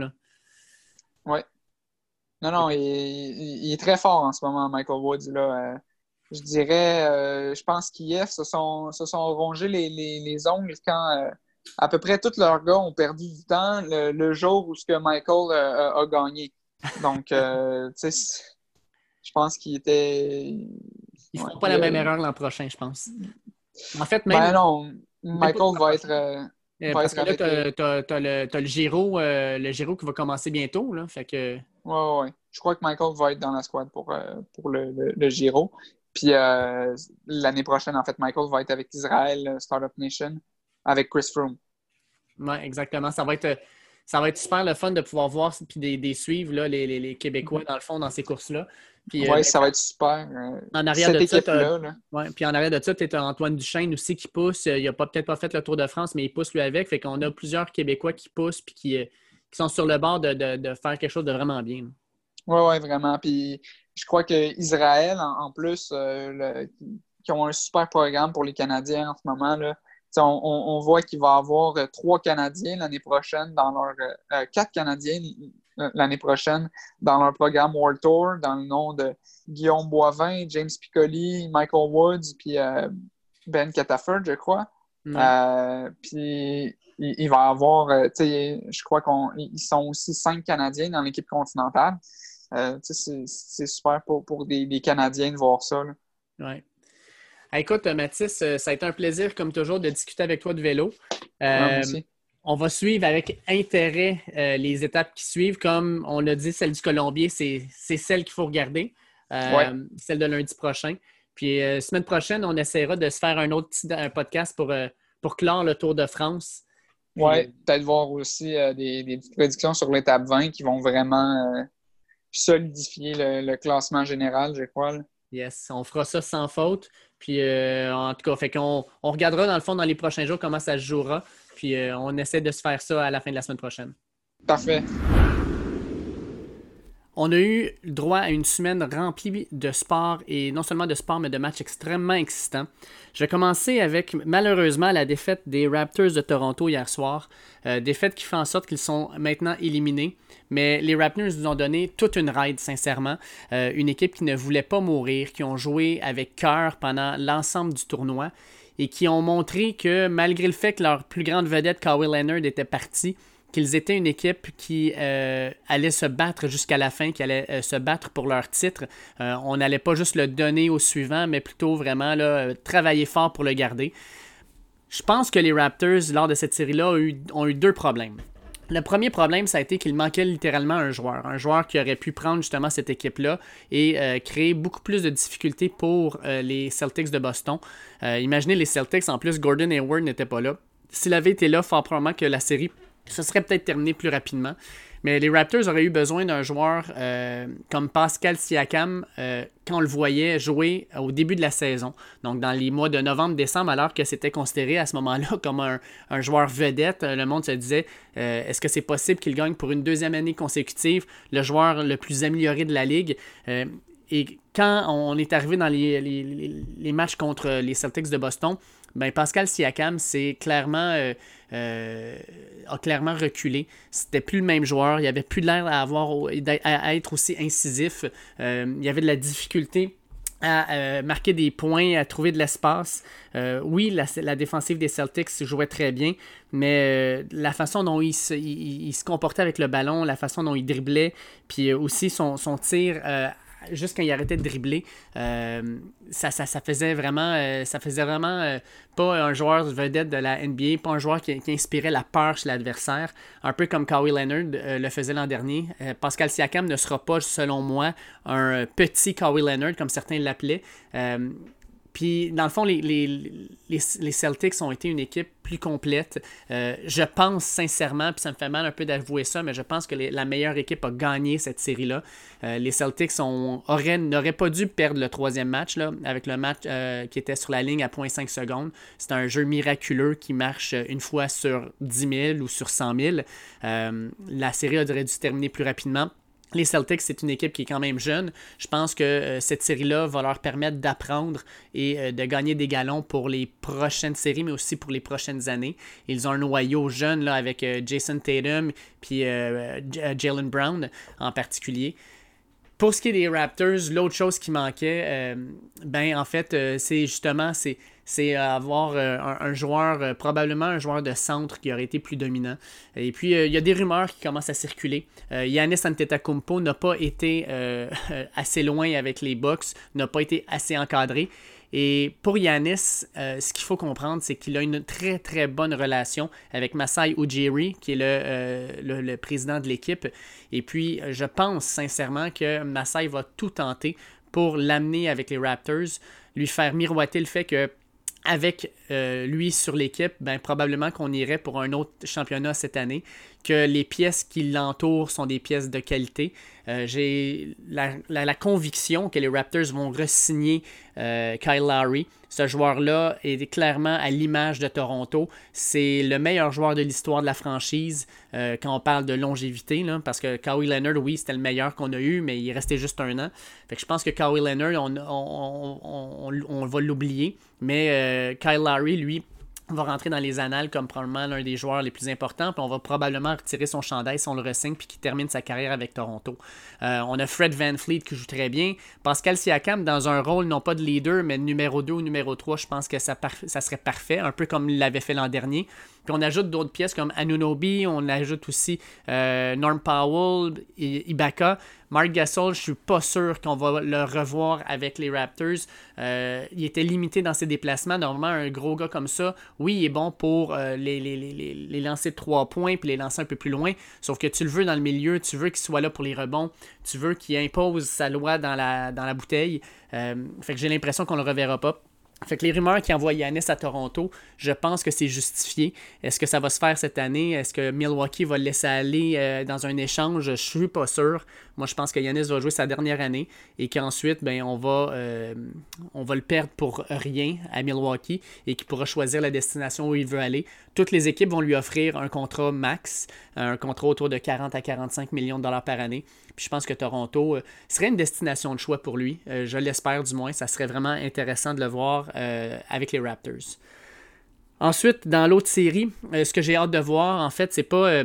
Oui. Non, non, il, il, est très fort en ce moment, Michael Woods. Là, je dirais, euh, je pense qu'IF se sont, se sont rongés les, les, ongles quand euh, à peu près tous leurs gars ont perdu du temps le, jour où ce que Michael euh, a gagné. Donc, tu sais, je pense qu'il était. Ils ne feront pas la même erreur l'an prochain, je pense. En fait, même. Ben non, Michael va être. parce que là, tu as, le, le, Giro, le Giro qui va commencer bientôt. Là, fait que... Oui, oui. Je crois que Michael va être dans la squad pour, pour le, le, Giro. Puis euh, l'année prochaine, en fait, Michael va être avec Israël, euh, Startup Nation, avec Chris Froome. Oui, exactement. Ça va être. Ça va être super le fun de pouvoir voir puis des, suivre là, les, les, Québécois dans le fond dans ces courses-là. Oui, euh, ça va être super. en arrière de ça, ouais, puis en arrière de ça, tu as Antoine Duchesne aussi qui pousse. Il n'a peut-être pas fait le Tour de France, mais il pousse lui avec. Fait qu'on a plusieurs Québécois qui poussent puis qui, qui sont sur le bord de, de, faire quelque chose de vraiment bien. Oui, oui, vraiment. Puis je crois qu'Israël, en, en, plus, euh, qui ont un super programme pour les Canadiens en ce moment. Là. On, voit qu'il va y avoir euh, trois Canadiens l'année prochaine dans leur euh, quatre Canadiens l'année prochaine dans leur programme World Tour, dans le nom de Guillaume Boivin, James Piccoli, Michael Woods, puis Ben Cataford, je crois. puis il, va y avoir, je crois qu'ils sont aussi cinq Canadiens dans l'équipe continentale. Euh, c'est super pour, pour des, Canadiens de voir ça. Oui. écoute, Mathis, euh, ça a été un plaisir, comme toujours, de discuter avec toi de vélo. Euh, on va suivre avec intérêt les étapes qui suivent. Comme on l'a dit, celle du Colombier, c'est celle qu'il faut regarder. Celle de lundi prochain. Puis, semaine prochaine, on essaiera de se faire un autre petit podcast pour, pour clore le Tour de France. Oui, peut-être voir aussi des, des, petites prédictions sur l'étape 20 qui vont vraiment solidifier le, classement général, je crois. Yes, on fera ça sans faute. Puis euh, en tout cas, fait qu'on on regardera dans le fond dans les prochains jours comment ça se jouera. Puis euh, on essaie de se faire ça à la fin de la semaine prochaine. Parfait. On a eu droit à une semaine remplie de sport et non seulement de sport, mais de matchs extrêmement excitants. Je vais commencer avec malheureusement la défaite des Raptors de Toronto hier soir. Euh, défaite qui fait en sorte qu'ils sont maintenant éliminés. Mais les Raptors nous ont donné toute une ride, sincèrement. Euh, une équipe qui ne voulait pas mourir, qui ont joué avec cœur pendant l'ensemble du tournoi et qui ont montré que malgré le fait que leur plus grande vedette, Kawhi Leonard, était partie, qu'ils étaient une équipe qui euh, allait se battre jusqu'à la fin, qui allait euh, se battre pour leur titre. Euh, on n'allait pas juste le donner au suivant, mais plutôt vraiment là, travailler fort pour le garder. Je pense que les Raptors, lors de cette série-là, ont eu, deux problèmes. Le premier problème, ça a été qu'il manquait littéralement un joueur. Un joueur qui aurait pu prendre justement cette équipe-là et créer beaucoup plus de difficultés pour les Celtics de Boston. Imaginez les Celtics, en plus, Gordon Hayward n'était pas là. S'il avait été là, fort probablement que la série se serait peut-être terminée plus rapidement. Mais les Raptors auraient eu besoin d'un joueur euh, comme Pascal Siakam euh, quand on le voyait jouer au début de la saison. Donc dans les mois de novembre-décembre, alors que c'était considéré à ce moment-là comme un, joueur vedette, le monde se disait euh, est-ce que c'est possible qu'il gagne pour une deuxième année consécutive le joueur le plus amélioré de la ligue? Et quand on est arrivé dans les, matchs contre les Celtics de Boston, ben Pascal Siakam, c'est clairement euh, a clairement reculé. C'était plus le même joueur. Il avait plus l'air à, avoir, à être aussi incisif. Euh, il y avait de la difficulté à euh, marquer des points, à trouver de l'espace. oui, la, défensive des Celtics jouait très bien, mais la façon dont il se, il, se, comportait avec le ballon, la façon dont il driblait, puis aussi son, son tir juste quand il arrêtait de dribbler, euh, ça, ça, faisait vraiment, euh, ça faisait vraiment euh, pas un joueur vedette de la NBA, pas un joueur qui, inspirait la peur chez l'adversaire, un peu comme Kawhi Leonard le faisait l'an dernier. Pascal Siakam ne sera pas, selon moi, un petit Kawhi Leonard, comme certains l'appelaient. Puis, dans le fond, les, les, Celtics ont été une équipe plus complète. Euh, je pense sincèrement, puis ça me fait mal un peu d'avouer ça, mais je pense que la meilleure équipe a gagné cette série-là. Euh, les Celtics n'auraient pas dû perdre le troisième match, là, avec le match euh, qui était sur la ligne à 0.5 secondes. C'est un jeu miraculeux qui marche une fois sur 10 000 ou sur 100 000. la série aurait dû se terminer plus rapidement. Les Celtics, c'est une équipe qui est quand même jeune. Je pense que euh, cette série-là va leur permettre d'apprendre et euh, de gagner des galons pour les prochaines séries, mais aussi pour les prochaines années. Ils ont un noyau jeune là, avec euh, Jason Tatum puis Jalen Brown en particulier. Pour ce qui est des Raptors, l'autre chose qui manquait, ben en fait, c'est justement c'est avoir euh, un, joueur, euh, probablement un joueur de centre qui aurait été plus dominant. Et puis, euh, il y a des rumeurs qui commencent à circuler. Yanis Antetokounmpo n'a pas été assez loin avec les Bucks, n'a pas été assez encadré. Et pour Yanis, ce qu'il faut comprendre, c'est qu'il a une très très bonne relation avec Masai Ujiri, qui est le, le président de l'équipe. Et puis, je pense sincèrement que Masai va tout tenter pour l'amener avec les Raptors, lui faire miroiter le fait que avec euh, lui sur l'équipe, ben, probablement qu'on irait pour un autre championnat cette année, que les pièces qui l'entourent sont des pièces de qualité. Euh, j'ai la, conviction que les Raptors vont re-signer euh, Kyle Lowry. Ce joueur-là est clairement à l'image de Toronto. C'est le meilleur joueur de l'histoire de la franchise quand on parle de longévité, parce que Kawhi Leonard, oui, c'était le meilleur qu'on a eu, mais il restait juste un an. Je pense que Kawhi Leonard, on, on va l'oublier. Mais Kyle Lowry, lui, va rentrer dans les annales comme probablement l'un des joueurs les plus importants, puis on va probablement retirer son chandail si on le ressigne, puis qu'il termine sa carrière avec Toronto. Euh, on a Fred Van Fleet qui joue très bien. Pascal Siakam dans un rôle non pas de leader, mais numéro 2 ou numéro 3, je pense que ça serait parfait, un peu comme il l'avait fait l'an dernier. On ajoute d'autres pièces comme Anunobi, on ajoute aussi euh, Norm Powell, Ibaka. Mark Gasol, je suis pas sûr qu'on va le revoir avec les Raptors. Euh, il était limité dans ses déplacements. Normalement, un gros gars comme ça, oui, il est bon pour euh, les, les, lancer de trois points puis les lancer un peu plus loin. Sauf que tu le veux dans le milieu, tu veux qu'il soit là pour les rebonds, tu veux qu'il impose sa loi dans la, bouteille. fait que j'ai l'impression qu'on le reverra pas. Fait que les rumeurs qui envoient Yanis à Toronto, je pense que c'est justifié. Est-ce que ça va se faire cette année? Est-ce que Milwaukee va le laisser aller euh, dans un échange? Je suis pas sûr. Moi, je pense que Yanis va jouer sa dernière année et qu'ensuite, ben, on, euh, on va le perdre pour rien à Milwaukee et qu'il pourra choisir la destination où il veut aller. Toutes les équipes vont lui offrir un contrat max, un contrat autour de 40 à 45 millions de dollars par année. Je pense que Toronto euh, serait une destination de choix pour lui. je l'espère du moins. Ça serait vraiment intéressant de le voir euh, avec les Raptors. Ensuite, dans l'autre série, euh, ce que j'ai hâte de voir, en fait, c'est pas euh,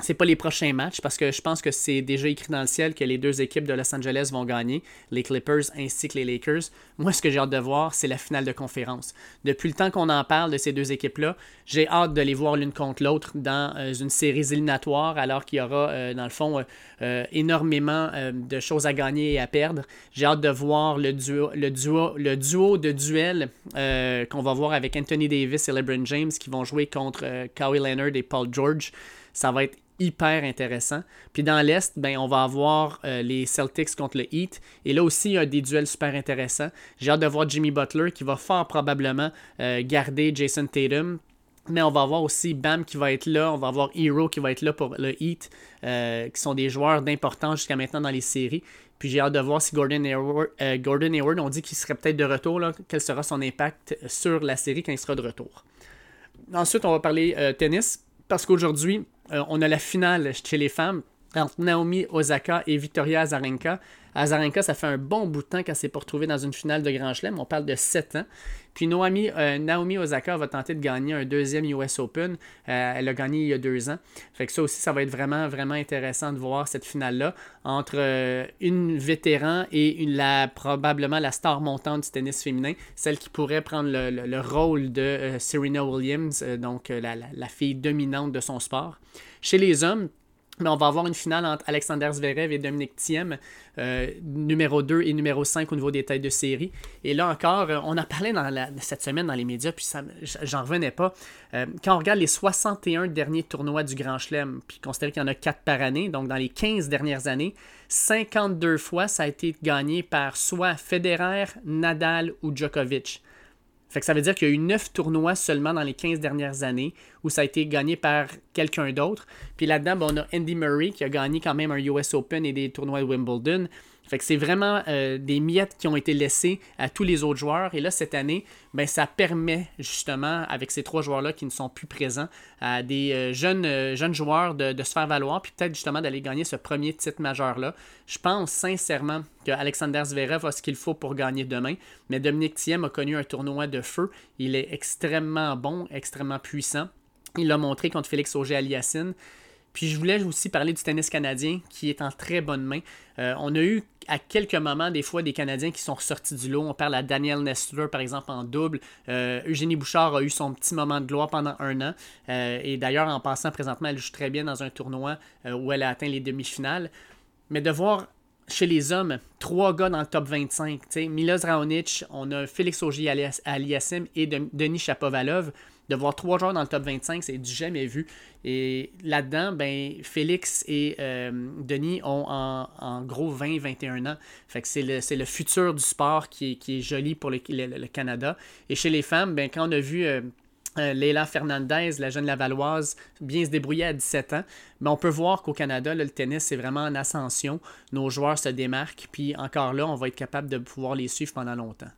c'est pas les prochains matchs parce que je pense que c'est déjà écrit dans le ciel que les deux équipes de Los Angeles vont gagner, les Clippers ainsi que les Lakers. Moi, ce que j'ai hâte de voir, c'est la finale de conférence. Depuis le temps qu'on en parle de ces deux équipes-là, j'ai hâte de les voir l'une contre l'autre dans euh, une série éliminatoire alors qu'il y aura, euh, dans le fond, euh, énormément de choses à gagner et à perdre. J'ai hâte de voir le duo, le duo, le duo de duel qu'on va voir avec Anthony Davis et LeBron James qui vont jouer contre Kawhi Leonard et Paul George. Ça va être hyper intéressant. Puis dans l'Est, ben, on va avoir euh, les Celtics contre le Heat. Et là aussi, il y a des duels super intéressants. J'ai hâte de voir Jimmy Butler qui va fort probablement euh, garder Jason Tatum. Mais on va avoir aussi Bam qui va être là, on va avoir Hero qui va être là pour le Heat, euh, qui sont des joueurs d'importance jusqu'à maintenant dans les séries. Puis j'ai hâte de voir si Gordon Hayward, Gordon Hayward on dit qu'il serait peut-être de retour, quel sera son impact sur la série quand il sera de retour? Ensuite, on va parler tennis, parce qu'aujourd'hui, on a la finale chez les femmes entre Naomi Osaka et Victoria Azarenka. Azarenka, ça fait un bon bout de temps qu'elle s'est pas retrouvée dans une finale de Grand Chelem. On parle de 7 ans. Puis euh, Naomi Osaka va tenter de gagner un deuxième US Open. Euh, elle a gagné il y a deux ans. Fait que ça aussi, ça va être vraiment, vraiment intéressant de voir cette finale-là entre une vétéran et probablement la star montante du tennis féminin, celle qui pourrait prendre le, rôle de Serena Williams, donc la fille dominante de son sport. Chez les hommes, mais on va avoir une finale entre Alexander Zverev et Dominique Thiem, euh, numéro 2 et numéro 5 au niveau des têtes de série. Et là encore, euh, on a parlé dans cette semaine dans les médias, puis j'en revenais pas. Euh, quand on regarde les 61 derniers tournois du Grand Chelem, puis considère qu'il y en a 4 par année, donc dans les 15 dernières années, 52 fois ça a été gagné par soit Federer, Nadal ou Djokovic. Fait ça veut dire qu'il y a eu 9 tournois seulement dans les 15 dernières années où ça a été gagné par quelqu'un d'autre. Puis là-dedans, ben, on a Andy Murray qui a gagné quand même un US Open et des tournois de Wimbledon. C'est vraiment euh, des miettes qui ont été laissées à tous les autres joueurs. Et là, cette année, ben, ça permet justement, avec ces trois joueurs-là qui ne sont plus présents, à des euh, jeunes, euh, jeunes joueurs de, se faire valoir, puis peut-être justement d'aller gagner ce premier titre majeur-là. Je pense sincèrement que Alexander Zverev a ce qu'il faut pour gagner demain. Mais Dominique Thiem a connu un tournoi de feu. Il est extrêmement bon, extrêmement puissant. Il l'a montré contre Félix Auger-Aliassine. Puis je voulais aussi parler du tennis canadien qui est en très bonne main. Euh, on a eu à quelques moments des fois des Canadiens qui sont ressortis du lot. On parle à Daniel Nestler par exemple en double. Euh, Eugénie Bouchard a eu son petit moment de gloire pendant un an. Euh, et d'ailleurs en passant présentement, elle joue très bien dans un tournoi où elle a atteint les demi-finales. Mais de voir chez les hommes, trois gars dans le top 25. Milos Raonic, on a Félix Auger Aliassim et Denis Chapovalov de voir trois joueurs dans le top 25, c'est du jamais vu. Et là-dedans, ben, Félix et euh, Denis ont en, gros 20-21 ans. Fait c'est le, futur du sport qui est, joli pour le, Canada. Et chez les femmes, ben, quand on a vu euh, euh, Leila Fernandez, la jeune Lavalloise, bien se débrouiller à 17 ans. Mais on peut voir qu'au Canada, le tennis, c'est vraiment en ascension. Nos joueurs se démarquent. Puis encore là, on va être capable de pouvoir les suivre pendant longtemps.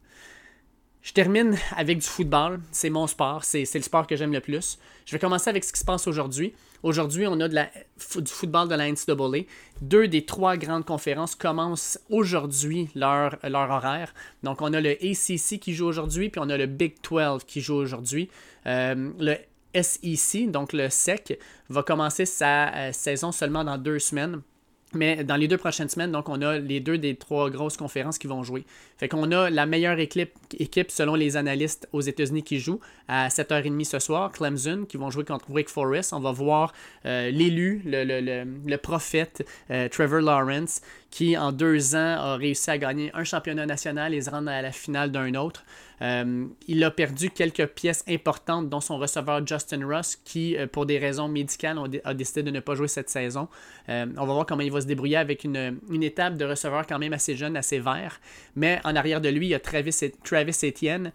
Je termine avec du football. C'est mon sport. C'est le sport que j'aime le plus. Je vais commencer avec ce qui se passe aujourd'hui. Aujourd'hui, on a du football de la NCAA. Deux des trois grandes conférences commencent aujourd'hui leur, leur horaire. Donc, on a le ACC qui joue aujourd'hui, puis on a le Big 12 qui joue aujourd'hui. Euh, le SEC, donc le SEC, va commencer sa euh, saison seulement dans deux semaines. Mais dans les deux prochaines semaines, donc on a les deux des trois grosses conférences qui vont jouer. Fait qu'on a la meilleure équipe, selon les analystes aux États-Unis qui joue à 7h30 ce soir, Clemson, qui vont jouer contre Wake Forest. On va voir euh, l'élu, le, le, le, prophète euh, Trevor Lawrence, qui en deux ans a réussi à gagner un championnat national et se rendre à la finale d'un autre. Euh, il a perdu quelques pièces importantes, dont son receveur Justin Ross, qui, euh, pour des raisons médicales, a décidé de ne pas jouer cette saison. Euh, on va voir comment il va se débrouiller avec une, étape de receveur quand même assez jeune, assez vert. Mais en arrière de lui, il y a Travis, Travis Etienne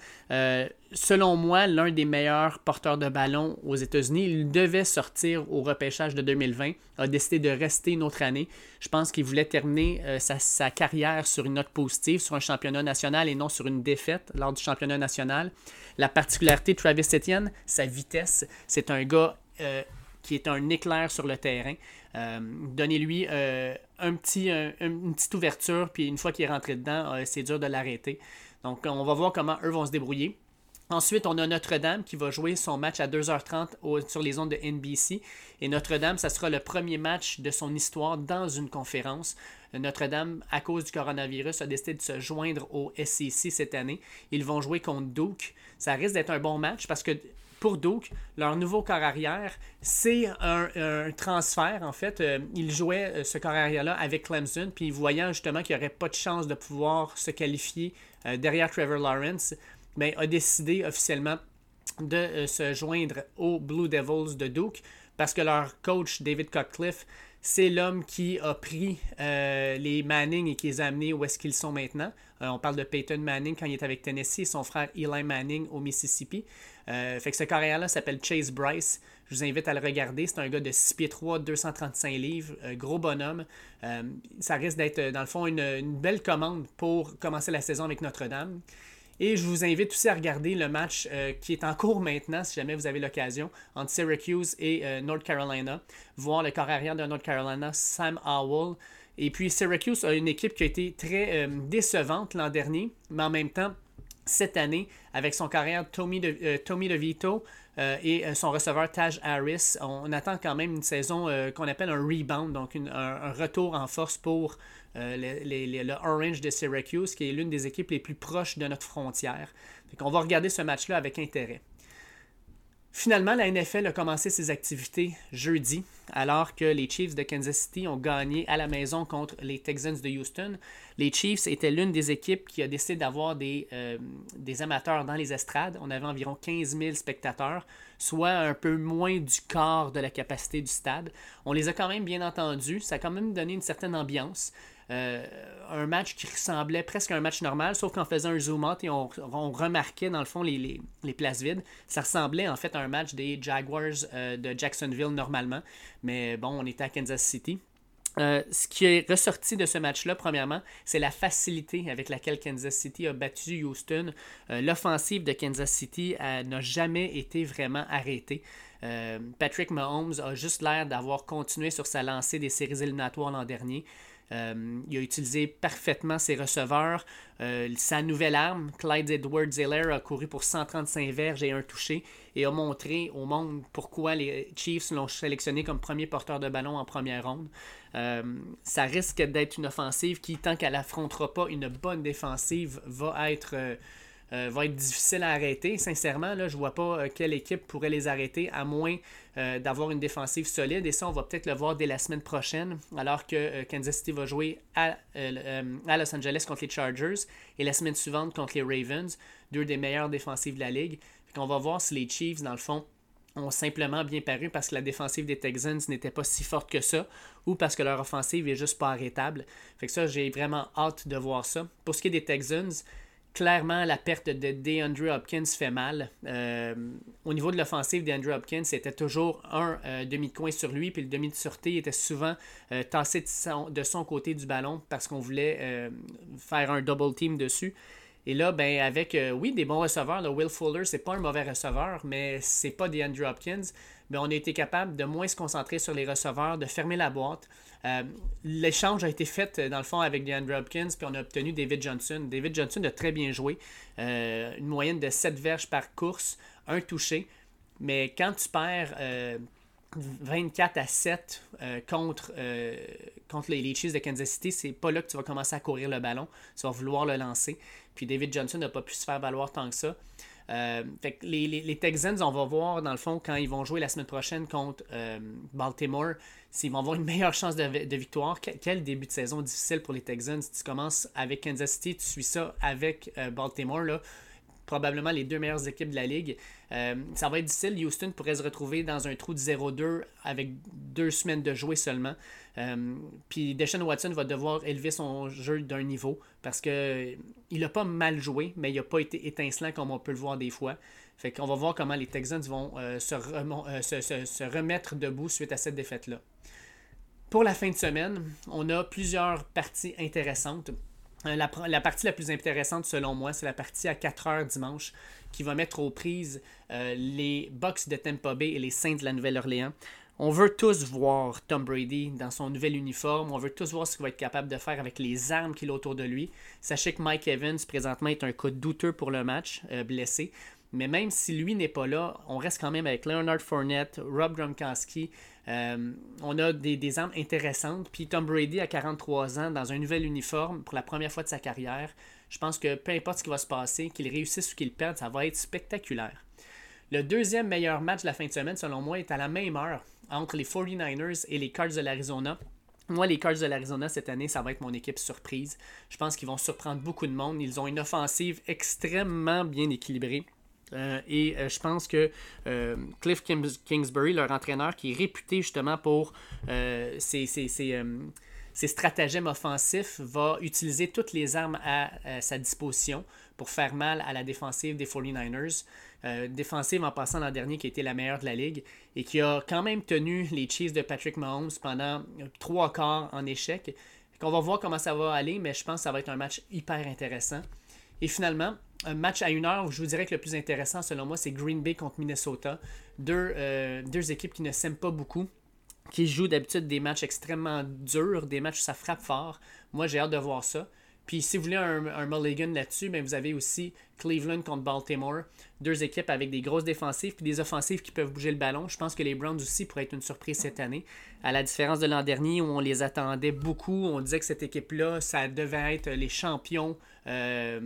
selon moi, l'un des meilleurs porteurs de ballon aux États-Unis. Il devait sortir au repêchage de 2020, a décidé de rester une autre année. Je pense qu'il voulait terminer euh, sa, carrière sur une note positive, sur un championnat national et non sur une défaite lors du championnat national. La particularité de Travis Etienne, sa vitesse, c'est un gars euh, qui est un éclair sur le terrain. Euh, donnez-lui un petit, une petite ouverture, puis une fois qu'il est rentré dedans, c'est dur de l'arrêter. Donc, on va voir comment eux vont se débrouiller. Ensuite, on a Notre-Dame qui va jouer son match à 2h30 sur les ondes de NBC. Et Notre-Dame, ça sera le premier match de son histoire dans une conférence. Notre-Dame, à cause du coronavirus, a décidé de se joindre au SEC cette année. Ils vont jouer contre Duke. Ça risque d'être un bon match parce que pour Duke, leur nouveau corps arrière, c'est un, transfert en fait. Euh, ils jouaient euh, ce corps arrière-là avec Clemson, puis voyant justement qu'il n'y aurait pas de chance de pouvoir se qualifier euh, derrière Trevor Lawrence, ben, a décidé officiellement de se joindre aux Blue Devils de Duke parce que leur coach David Cutcliffe c'est l'homme qui a pris euh, les Manning et qui les a amenés où est-ce qu'ils sont maintenant. Euh, on parle de Peyton Manning quand il est avec Tennessee et son frère Eli Manning au Mississippi. Euh, fait que ce carrière-là s'appelle Chase Bryce. Je vous invite à le regarder. C'est un gars de 6 pieds 3, 235 livres, gros bonhomme. ça risque d'être, dans le fond, une, belle commande pour commencer la saison avec Notre-Dame. Et je vous invite aussi à regarder le match euh, qui est en cours maintenant, si jamais vous avez l'occasion, entre Syracuse et euh, North Carolina. Voir le corps de North Carolina, Sam Howell. Et puis Syracuse a une équipe qui a été très euh, décevante l'an dernier, mais en même temps, cette année, avec son carrière Tommy, de, Tommy DeVito et son receveur Taj Harris, on, attend quand même une saison qu'on appelle un rebound, donc un, retour en force pour euh, le Orange de Syracuse, qui est l'une des équipes les plus proches de notre frontière. On va regarder ce match-là avec intérêt. Finalement, la NFL a commencé ses activités jeudi, alors que les Chiefs de Kansas City ont gagné à la maison contre les Texans de Houston. Les Chiefs étaient l'une des équipes qui a décidé d'avoir des, euh, amateurs dans les estrades. On avait environ 15 000 spectateurs, soit un peu moins du quart de la capacité du stade. On les a quand même bien entendus. Ça a quand même donné une certaine ambiance. Euh, un match qui ressemblait presque à un match normal, sauf qu'en faisant un zoom out et on, remarquait dans le fond les, places vides, ça ressemblait en fait à un match des Jaguars euh, de Jacksonville normalement. Mais bon, on était à Kansas City. Euh, ce qui est ressorti de ce match-là, premièrement, c'est la facilité avec laquelle Kansas City a battu Houston. L'offensive de Kansas City n'a jamais été vraiment arrêtée. Patrick Mahomes a juste l'air d'avoir continué sur sa lancée des séries éliminatoires l'an dernier. Euh, il a utilisé parfaitement ses receveurs. Euh, sa nouvelle arme, Clyde Edwards Zeller, a couru pour 135 verges et un touché et a montré au monde pourquoi les Chiefs l'ont sélectionné comme premier porteur de ballon en première ronde. Euh, ça risque d'être une offensive qui, tant qu'elle n'affrontera pas une bonne défensive, va être euh, va être difficile à arrêter. Sincèrement, là, je ne vois pas euh, quelle équipe pourrait les arrêter, à moins euh, d'avoir une défensive solide. Et ça, on va peut-être le voir dès la semaine prochaine, alors que Kansas City va jouer à, Los Angeles contre les Chargers et la semaine suivante contre les Ravens, deux des meilleures défensives de la ligue. on va voir si les Chiefs, dans le fond, ont simplement bien paru parce que la défensive des Texans n'était pas si forte que ça ou parce que leur offensive est juste pas arrêtable. Fait que ça, j'ai vraiment hâte de voir ça. Pour ce qui est des Texans, clairement, la perte de DeAndre Hopkins fait mal. Euh, au niveau de l'offensive, DeAndre Hopkins, c'était toujours un euh, demi-coin sur lui, puis le demi de sûreté était souvent euh, tassé de son, côté du ballon parce qu'on voulait faire un double team dessus. Et là, ben, avec, oui, des bons receveurs, le Will Fuller, c'est pas un mauvais receveur, mais c'est pas DeAndre Hopkins. Mais on a été capable de moins se concentrer sur les receveurs, de fermer la boîte. Euh, l'échange a été fait, euh, dans le fond, avec DeAndre Hopkins, puis on a obtenu David Johnson. David Johnson a très bien joué. Euh, une moyenne de 7 verges par course, un touché. Mais quand tu perds 24 à 7 contre, contre les, Chiefs de Kansas City, c'est pas là que tu vas commencer à courir le ballon. Tu vas vouloir le lancer. Puis David Johnson n'a pas pu se faire valoir tant que ça. Euh, les, Texans, on va voir dans le fond quand ils vont jouer la semaine prochaine contre euh, Baltimore, s'ils vont avoir une meilleure chance de, victoire. Quel, début de saison difficile pour les Texans. Si tu commences avec Kansas City, tu suis ça avec euh, Baltimore. Probablement les deux meilleures équipes de la ligue. Euh, ça va être difficile. Houston pourrait se retrouver dans un trou de 0-2 avec deux semaines de jouer seulement. Euh, puis Deshaun Watson va devoir élever son jeu d'un niveau parce que il n'a pas mal joué, mais il n'a pas été étincelant comme on peut le voir des fois. Fait qu'on va voir comment les Texans vont euh, se, remettre debout suite à cette défaite-là. Pour la fin de semaine, on a plusieurs parties intéressantes. Euh, la, partie la plus intéressante selon moi, c'est la partie à 4 heures dimanche qui va mettre aux prises euh, les Bucks de Tampa Bay et les Saints de la Nouvelle-Orléans. On veut tous voir Tom Brady dans son nouvel uniforme. On veut tous voir ce qu'il va être capable de faire avec les armes qu'il a autour de lui. Sachez que Mike Evans, présentement, est un cas douteux pour le match, euh, blessé. Mais même si lui n'est pas là, on reste quand même avec Leonard Fournette, Rob Gronkowski. Euh, on a des, armes intéressantes. Puis Tom Brady, à 43 ans, dans un nouvel uniforme pour la première fois de sa carrière, je pense que peu importe ce qui va se passer, qu'il réussisse ou qu'il perde, ça va être spectaculaire. Le deuxième meilleur match de la fin de semaine, selon moi, est à la même heure entre les 49ers et les Cards de l'Arizona. Moi, les Cards de l'Arizona cette année, ça va être mon équipe surprise. Je pense qu'ils vont surprendre beaucoup de monde. Ils ont une offensive extrêmement bien équilibrée Euh, et euh, je pense que euh, Cliff Kingsbury, leur entraîneur, qui est réputé justement pour ses, stratagèmes offensifs, va utiliser toutes les armes à, sa disposition pour faire mal à la défensive des 49ers. défensive en passant l'an dernier qui été la meilleure de la ligue et qui a quand même tenu les Chiefs de Patrick Mahomes pendant trois quarts en échec. On va voir comment ça va aller, mais je pense que ça va être un match hyper intéressant. Et finalement, un match à une heure, je vous dirais que le plus intéressant, selon moi, c'est Green Bay contre Minnesota. Deux, euh, deux équipes qui ne s'aiment pas beaucoup, qui jouent d'habitude des matchs extrêmement durs, des matchs où ça frappe fort. Moi, j'ai hâte de voir ça. Puis si vous voulez un, un mulligan là-dessus, ben, vous avez aussi Cleveland contre Baltimore. Deux équipes avec des grosses défensives puis des offensives qui peuvent bouger le ballon. Je pense que les Browns aussi pourraient être une surprise cette année. À la différence de l'an dernier où on les attendait beaucoup, on disait que cette équipe-là, ça devait être les champions euh,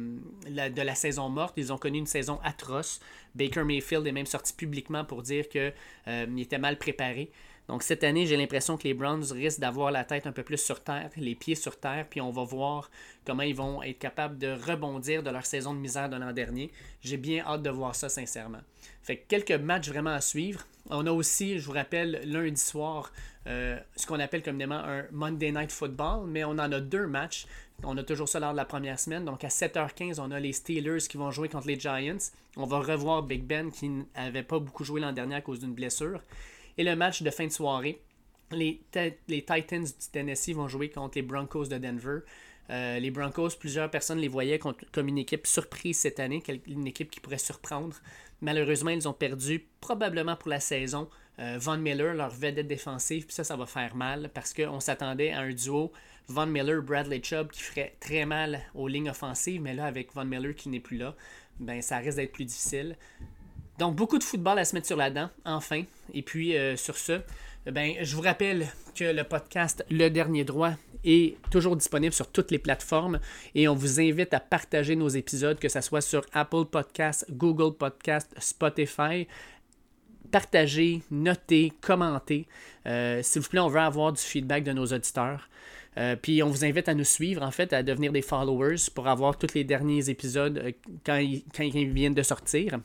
de la saison morte. Ils ont connu une saison atroce. Baker Mayfield est même sorti publiquement pour dire qu'il euh, était mal préparé. Donc cette année, j'ai l'impression que les Browns risquent d'avoir la tête un peu plus sur terre, les pieds sur terre, puis on va voir comment ils vont être capables de rebondir de leur saison de misère de l'an dernier. J'ai bien hâte de voir ça sincèrement. Fait quelques matchs vraiment à suivre. On a aussi, je vous rappelle, lundi soir, euh, ce qu'on appelle communément un Monday Night Football, mais on en a deux matchs. On a toujours ça lors de la première semaine. Donc à 7h15, on a les Steelers qui vont jouer contre les Giants. On va revoir Big Ben qui n'avait pas beaucoup joué l'an dernier à cause d'une blessure. Et le match de fin de soirée, les, Titans du Tennessee vont jouer contre les Broncos de Denver. Euh, les Broncos, plusieurs personnes les voyaient comme une équipe surprise cette année, une équipe qui pourrait surprendre. Malheureusement, ils ont perdu probablement pour la saison euh, Von Miller, leur vedette défensive, puis ça, ça va faire mal parce qu'on s'attendait à un duo Von Miller-Bradley Chubb qui ferait très mal aux lignes offensives, mais là, avec Von Miller qui n'est plus là, ben, ça risque d'être plus difficile. Donc, beaucoup de football à se mettre sur la dent, enfin. Et puis, euh, sur ce, ben, je vous rappelle que le podcast Le Dernier Droit est toujours disponible sur toutes les plateformes et on vous invite à partager nos épisodes, que ce soit sur Apple Podcast, Google Podcast, Spotify. Partagez, notez, commentez. Euh, s'il vous plaît, on veut avoir du feedback de nos auditeurs. Euh, puis on vous invite à nous suivre, en fait, à devenir des followers pour avoir tous les derniers épisodes quand, quand ils viennent de sortir.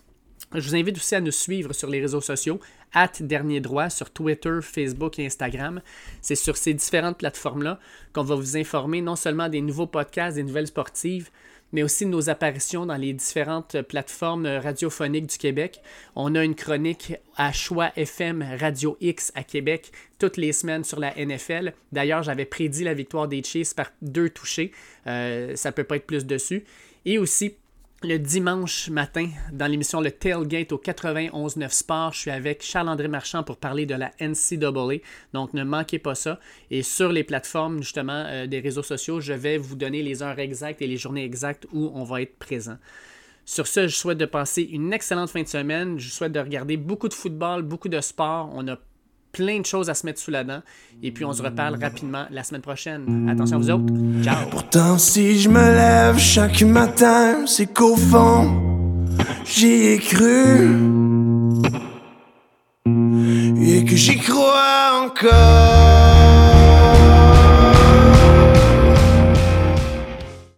Je vous invite aussi à nous suivre sur les réseaux sociaux, at Dernier Droit, sur Twitter, Facebook et Instagram. C'est sur ces différentes plateformes-là qu'on va vous informer non seulement des nouveaux podcasts, des nouvelles sportives, mais aussi nos apparitions dans les différentes plateformes radiophoniques du Québec. On a une chronique à Choix FM Radio X à Québec toutes les semaines sur la NFL. D'ailleurs, j'avais prédit la victoire des Chiefs par deux touchés. Euh, ça peut pas être plus dessus. Et aussi, le dimanche matin dans l'émission Le Tailgate au 91.9 Sport. Je suis avec Charles-André Marchand pour parler de la NCAA. Donc ne manquez pas ça. Et sur les plateformes justement euh, des réseaux sociaux, je vais vous donner les heures exactes et les journées exactes où on va être présent. Sur ce, je souhaite de passer une excellente fin de semaine. Je souhaite de regarder beaucoup de football, beaucoup de sport. On a plein de choses à se mettre sous la dent. Et puis on se reparle rapidement la semaine prochaine. Attention à vous autres. Ciao. Pourtant, si je me lève chaque matin, c'est qu'au fond, j'y ai cru. Et que j'y crois encore.